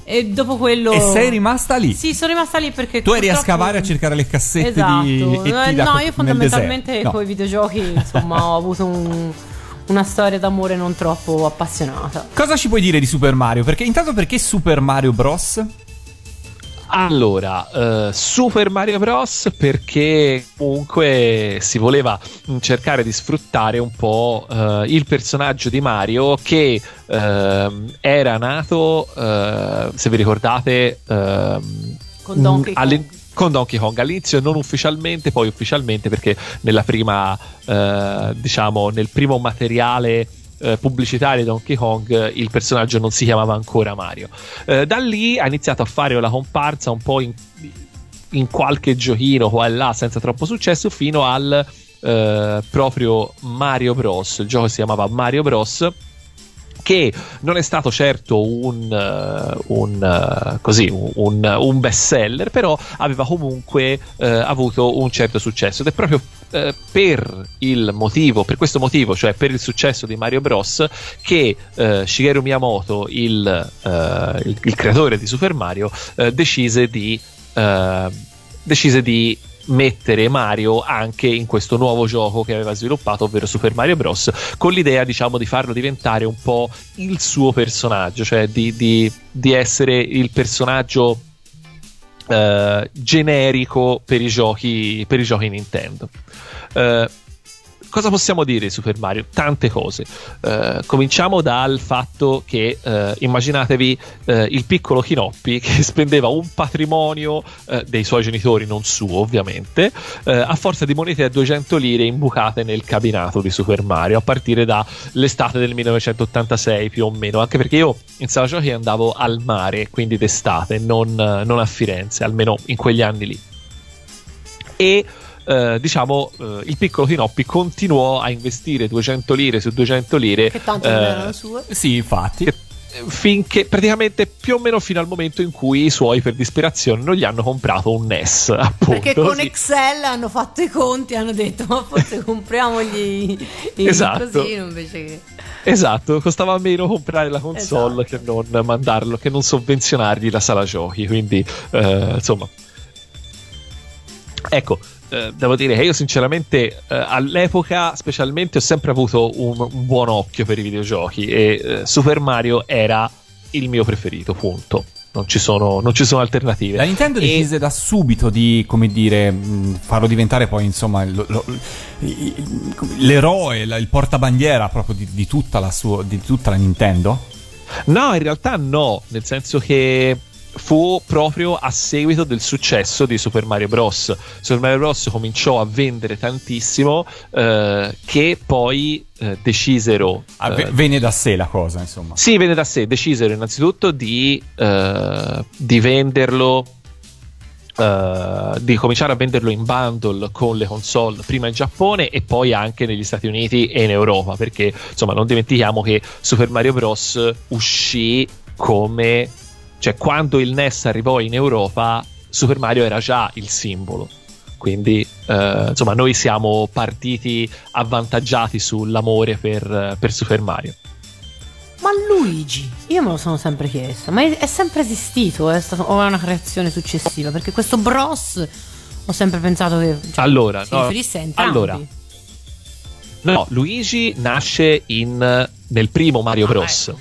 e dopo quello E sei rimasta lì? Sì, sono rimasta lì perché Tu eri a scavare a cercare le cassette Esatto. di. Eh, da- no, io fondamentalmente. No. con i videogiochi, insomma, ho avuto un- una storia d'amore non troppo appassionata. Cosa ci puoi dire di Super Mario? Perché intanto perché Super Mario Bros? Allora, eh, Super Mario Bros. perché comunque si voleva mh, cercare di sfruttare un po' eh, il personaggio di Mario che ehm, era nato, eh, se vi ricordate, ehm, Con Donkey alle- Kong. con Donkey Kong all'inizio non ufficialmente, poi ufficialmente perché nella prima, eh, diciamo, nel primo materiale eh, pubblicitario di Donkey Kong eh, il personaggio non si chiamava ancora Mario. Eh, da lì ha iniziato a fare la comparsa un po' in, in qualche giochino qua e là senza troppo successo fino al eh, proprio Mario Bros. Il gioco si chiamava Mario Bros che non è stato certo un, eh, un, eh, così, un, un best seller, però aveva comunque eh, avuto un certo successo. Ed è proprio eh, per il motivo, per questo motivo, cioè per il successo di Mario Bros, che eh, Shigeru Miyamoto, il, eh, il- il creatore di Super Mario, decise di decise di mettere Mario anche in questo nuovo gioco che aveva sviluppato, ovvero Super Mario Bros. con l'idea, diciamo, di farlo diventare un po' il suo personaggio, cioè di, di- di essere il personaggio eh, generico per i giochi per i giochi Nintendo. Eh, cosa possiamo dire di Super Mario? Tante cose. Eh, cominciamo dal fatto che eh, immaginatevi eh, il piccolo Kinoppi che spendeva un patrimonio eh, dei suoi genitori, non suo ovviamente, eh, a forza di monete a 200 lire imbucate nel cabinato di Super Mario a partire dall'estate del 1986 più o meno, anche perché io in sala giochi andavo al mare, quindi d'estate, non, non a Firenze, almeno in quegli anni lì. E eh, diciamo eh, il piccolo Tinoppi continuò a investire 200 lire su 200 lire Che tanto non eh, erano sue. Sì, infatti. che- finché praticamente più o meno fino al momento in cui i suoi per disperazione non gli hanno comprato un NES appunto Perché con sì. Excel hanno fatto i conti hanno detto ma forse compriamogli il Esatto. invece che... Esatto, costava meno comprare la console Esatto. che non mandarlo, che non sovvenzionargli la sala giochi. Quindi, eh, insomma, ecco. Eh, devo dire che io sinceramente eh, all'epoca specialmente ho sempre avuto un, un buon occhio per i videogiochi e eh, Super Mario era il mio preferito, punto. Non ci sono, non ci sono alternative. La Nintendo E- decise da subito di, come dire, mh, farlo diventare poi, insomma, lo- lo- l'eroe, la- il portabandiera proprio di, di tutta la sua, di tutta la Nintendo. No, in realtà no, nel senso che fu proprio a seguito del successo di Super Mario Bros. Super Mario Bros. cominciò a vendere tantissimo eh, che poi eh, decisero... Ah, eh, ve- venne da sé la cosa, insomma. sì, venne da sé, decisero innanzitutto di, eh, di venderlo. eh, di cominciare a venderlo in bundle con le console prima in Giappone e poi anche negli Stati Uniti e in Europa perché insomma non dimentichiamo che Super Mario Bros uscì come cioè quando il NES arrivò in Europa Super Mario era già il simbolo quindi eh, insomma noi siamo partiti avvantaggiati sull'amore per, per Super Mario Ma Luigi, io me lo sono sempre chiesto, ma è, è sempre esistito è stato- o è una creazione successiva? Perché questo Bros ho sempre pensato che cioè, Allora, si no, riferisse a entrambi. allora, No, Luigi nasce in, nel primo Mario Ah, Bros. ecco.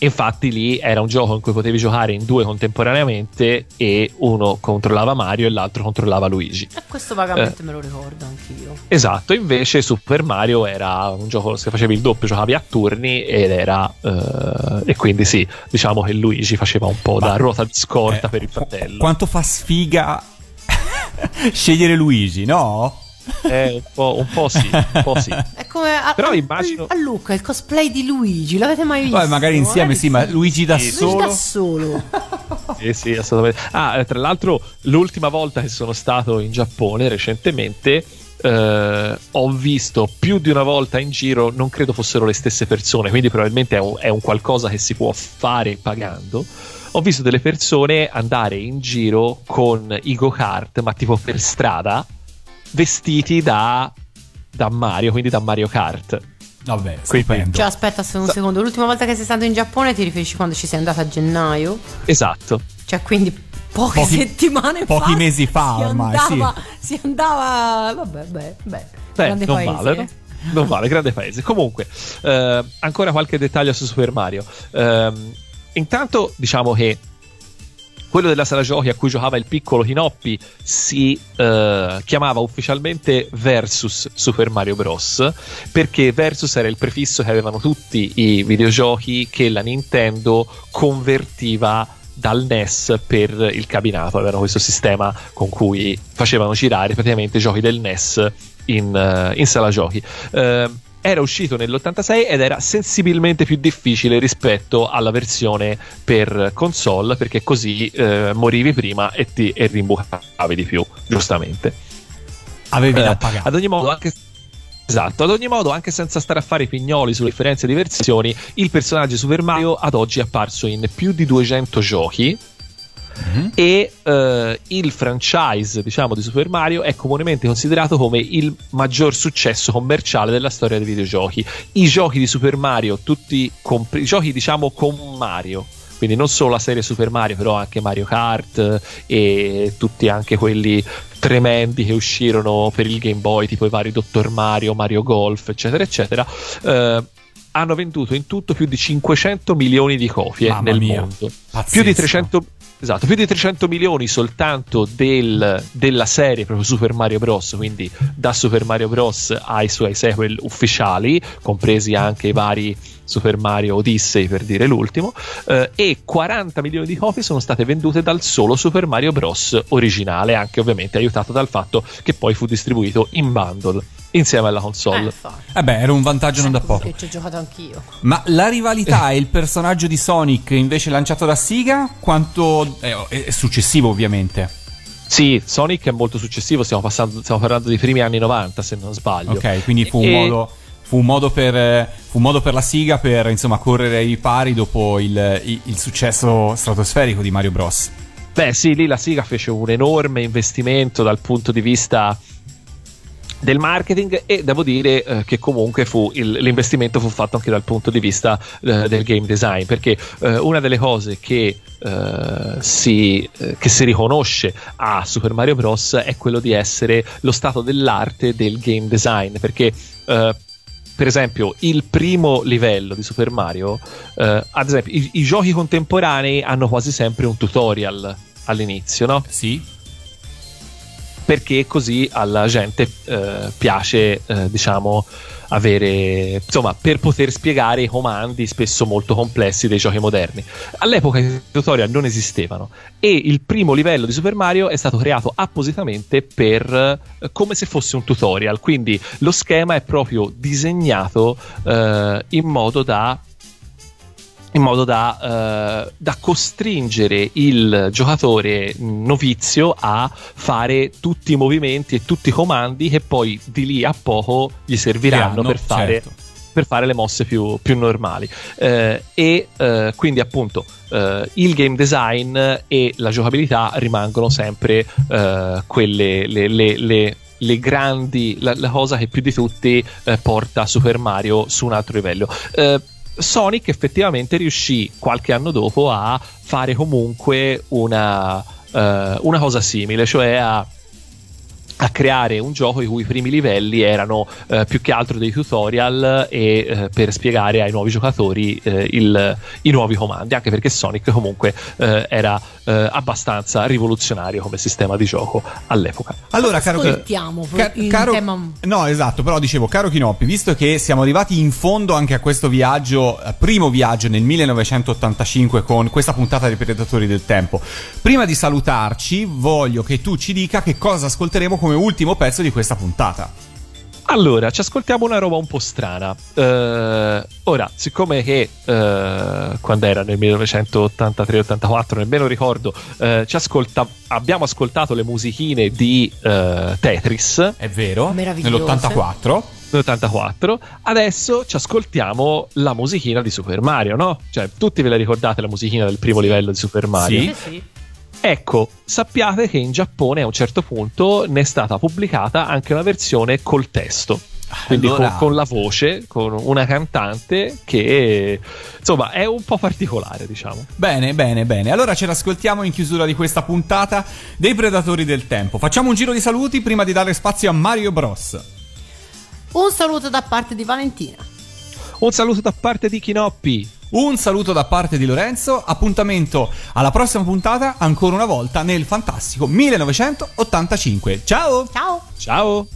Infatti lì era un gioco in cui potevi giocare in due contemporaneamente e uno controllava Mario e l'altro controllava Luigi. E questo vagamente Eh. me lo ricordo anch'io. Esatto, invece Super Mario era un gioco se facevi il doppio giocavi a turni ed era eh, e quindi sì, diciamo che Luigi faceva un po' da Ma- ruota di scorta Eh, per il qu- fratello. Quanto fa sfiga scegliere Luigi, no? Eh, un, po', un po' sì, un po' sì. È come a, Però immagino- a Luca il cosplay di Luigi, l'avete mai visto? Poi magari insieme, sì, ma Luigi da Luigi solo. da solo. Sì, sì, assolutamente. Ah, eh, tra l'altro, l'ultima volta che sono stato in Giappone recentemente. eh, ho visto più di una volta in giro, non credo fossero le stesse persone, quindi probabilmente è un, è un qualcosa che si può fare pagando. Ho visto delle persone andare in giro con i go-kart, ma tipo per strada, vestiti da, da Mario, quindi da Mario Kart. Vabbè, stupendo. Cioè, aspetta un secondo. L'ultima volta che sei stato in Giappone ti riferisci quando ci sei andato a gennaio? Esatto. Cioè, quindi poche Pochi- settimane fa. pochi mesi fa si ormai, andava, Si andava. Vabbè, beh, beh. Beh, grande non paese. vale, no? Non vale, grande paese. Comunque, eh, ancora qualche dettaglio su Super Mario. Ehm, intanto, diciamo che quello della sala giochi a cui giocava il piccolo Hinoppi si eh, chiamava ufficialmente Versus Super Mario Bros. Perché Versus era il prefisso che avevano tutti i videogiochi che la Nintendo convertiva dal NES per il cabinato. Avevano questo sistema con cui facevano girare praticamente i giochi del NES in, eh, in sala giochi. Eh, era uscito nell'86 ed era sensibilmente più difficile rispetto alla versione per console perché così eh, morivi prima e ti e rimbucavi di più, giustamente. Avevi da Eh, pagare. ad ogni modo, anche. Esatto, ad ogni modo, anche senza stare a fare i pignoli sulle differenze di versioni, il personaggio Super Mario ad oggi è apparso in più di 200 giochi. E eh, il franchise, diciamo, di Super Mario è comunemente considerato come il maggior successo commerciale della storia dei videogiochi. I giochi di Super Mario, tutti compri- i giochi, diciamo, con Mario, quindi non solo la serie Super Mario, però anche Mario Kart e tutti anche quelli tremendi che uscirono per il Game Boy, tipo i vari Dottor Mario, Mario Golf, eccetera, eccetera. eh, hanno venduto in tutto più di 500 milioni di copie Mamma nel mia, mondo. pazzesco. Più di 300 Esatto, più di 300 milioni soltanto del- della serie proprio Super Mario Bros. Quindi da Super Mario Bros. ai suoi sequel ufficiali, compresi anche i vari Super Mario Odyssey per dire l'ultimo, eh, e 40 milioni di copie sono state vendute dal solo Super Mario Bros. originale, anche ovviamente aiutato dal fatto che poi fu distribuito in bundle insieme alla Eh, console. infatti. Eh beh, era un vantaggio non da poco. Che ci ho giocato anch'io. Ma la rivalità e il personaggio di Sonic invece lanciato da Sega, quanto è, è successivo ovviamente. Sì, Sonic è molto successivo, stiamo, passando- stiamo parlando dei primi anni 90 se non sbaglio. Ok, quindi fu un E- modo fu un modo per eh, fu un modo per la Siga per insomma correre ai pari dopo il, il- il successo stratosferico di Mario Bros. Beh, sì, lì la Siga fece un enorme investimento dal punto di vista del marketing e devo dire eh, che comunque fu il- l'investimento fu fatto anche dal punto di vista eh, del game design perché eh, una delle cose che, eh, si, eh, che si riconosce a Super Mario Bros è quello di essere lo stato dell'arte del game design perché eh, per esempio, il primo livello di Super Mario, ad esempio, i, i giochi contemporanei hanno quasi sempre un tutorial all'inizio, no? Sì. Perché così alla gente eh, piace, eh, diciamo, avere, insomma, per poter spiegare i comandi spesso molto complessi dei giochi moderni. All'epoca i tutorial non esistevano e il primo livello di Super Mario è stato creato appositamente per eh, come se fosse un tutorial, quindi lo schema è proprio disegnato eh, in modo da in modo da, eh, da costringere il giocatore novizio a fare tutti i movimenti e tutti i comandi che poi di lì a poco gli serviranno Diranno, per fare, certo. per fare le mosse più, più normali. Eh, e eh, quindi appunto eh, il game design e la giocabilità rimangono sempre eh, quelle le, le- le- le grandi la, la cosa che più di tutti eh, porta Super Mario su un altro livello. Eh, Sonic effettivamente riuscì qualche anno dopo a fare comunque una, eh, una cosa simile, cioè a a creare un gioco i cui primi livelli erano eh, più che altro dei tutorial e eh, per spiegare ai nuovi giocatori eh, il- i nuovi comandi, anche perché Sonic comunque eh, era eh, abbastanza rivoluzionario come sistema di gioco all'epoca. Allora, caro Ascoltiamo Ca- in caro- tema- No, esatto, però dicevo, caro Chinoppi, visto che siamo arrivati in fondo anche a questo viaggio, eh, primo viaggio nel 1985 con questa puntata dei Predatori del Tempo, prima di salutarci voglio che tu ci dica che cosa ascolteremo con come ultimo pezzo di questa puntata. Allora, ci ascoltiamo una roba un po' strana. Eh, ora, siccome che eh, quando era nel 1983-84, nemmeno ricordo, ci ascolta- abbiamo ascoltato le musichine di Tetris È vero? Meravigliose. Nell'84. nell'84, adesso ci ascoltiamo la musichina di Super Mario, no? Cioè, tutti ve la ricordate la musichina del primo livello di Super Mario? Sì. Sì, sì. Ecco, sappiate che in Giappone a un certo punto ne è stata pubblicata anche una versione col testo. Quindi Allora- con, con la voce, con una cantante che insomma è un po' particolare, diciamo. Bene, bene, bene. Allora ce l'ascoltiamo in chiusura di questa puntata dei Predatori del Tempo. Facciamo un giro di saluti prima di dare spazio a Mario Bros. Un saluto da parte di Valentina. Un saluto da parte di Chinoppi. Un saluto da parte di Lorenzo, appuntamento alla prossima puntata ancora una volta nel fantastico 1985. Ciao! Ciao! Ciao!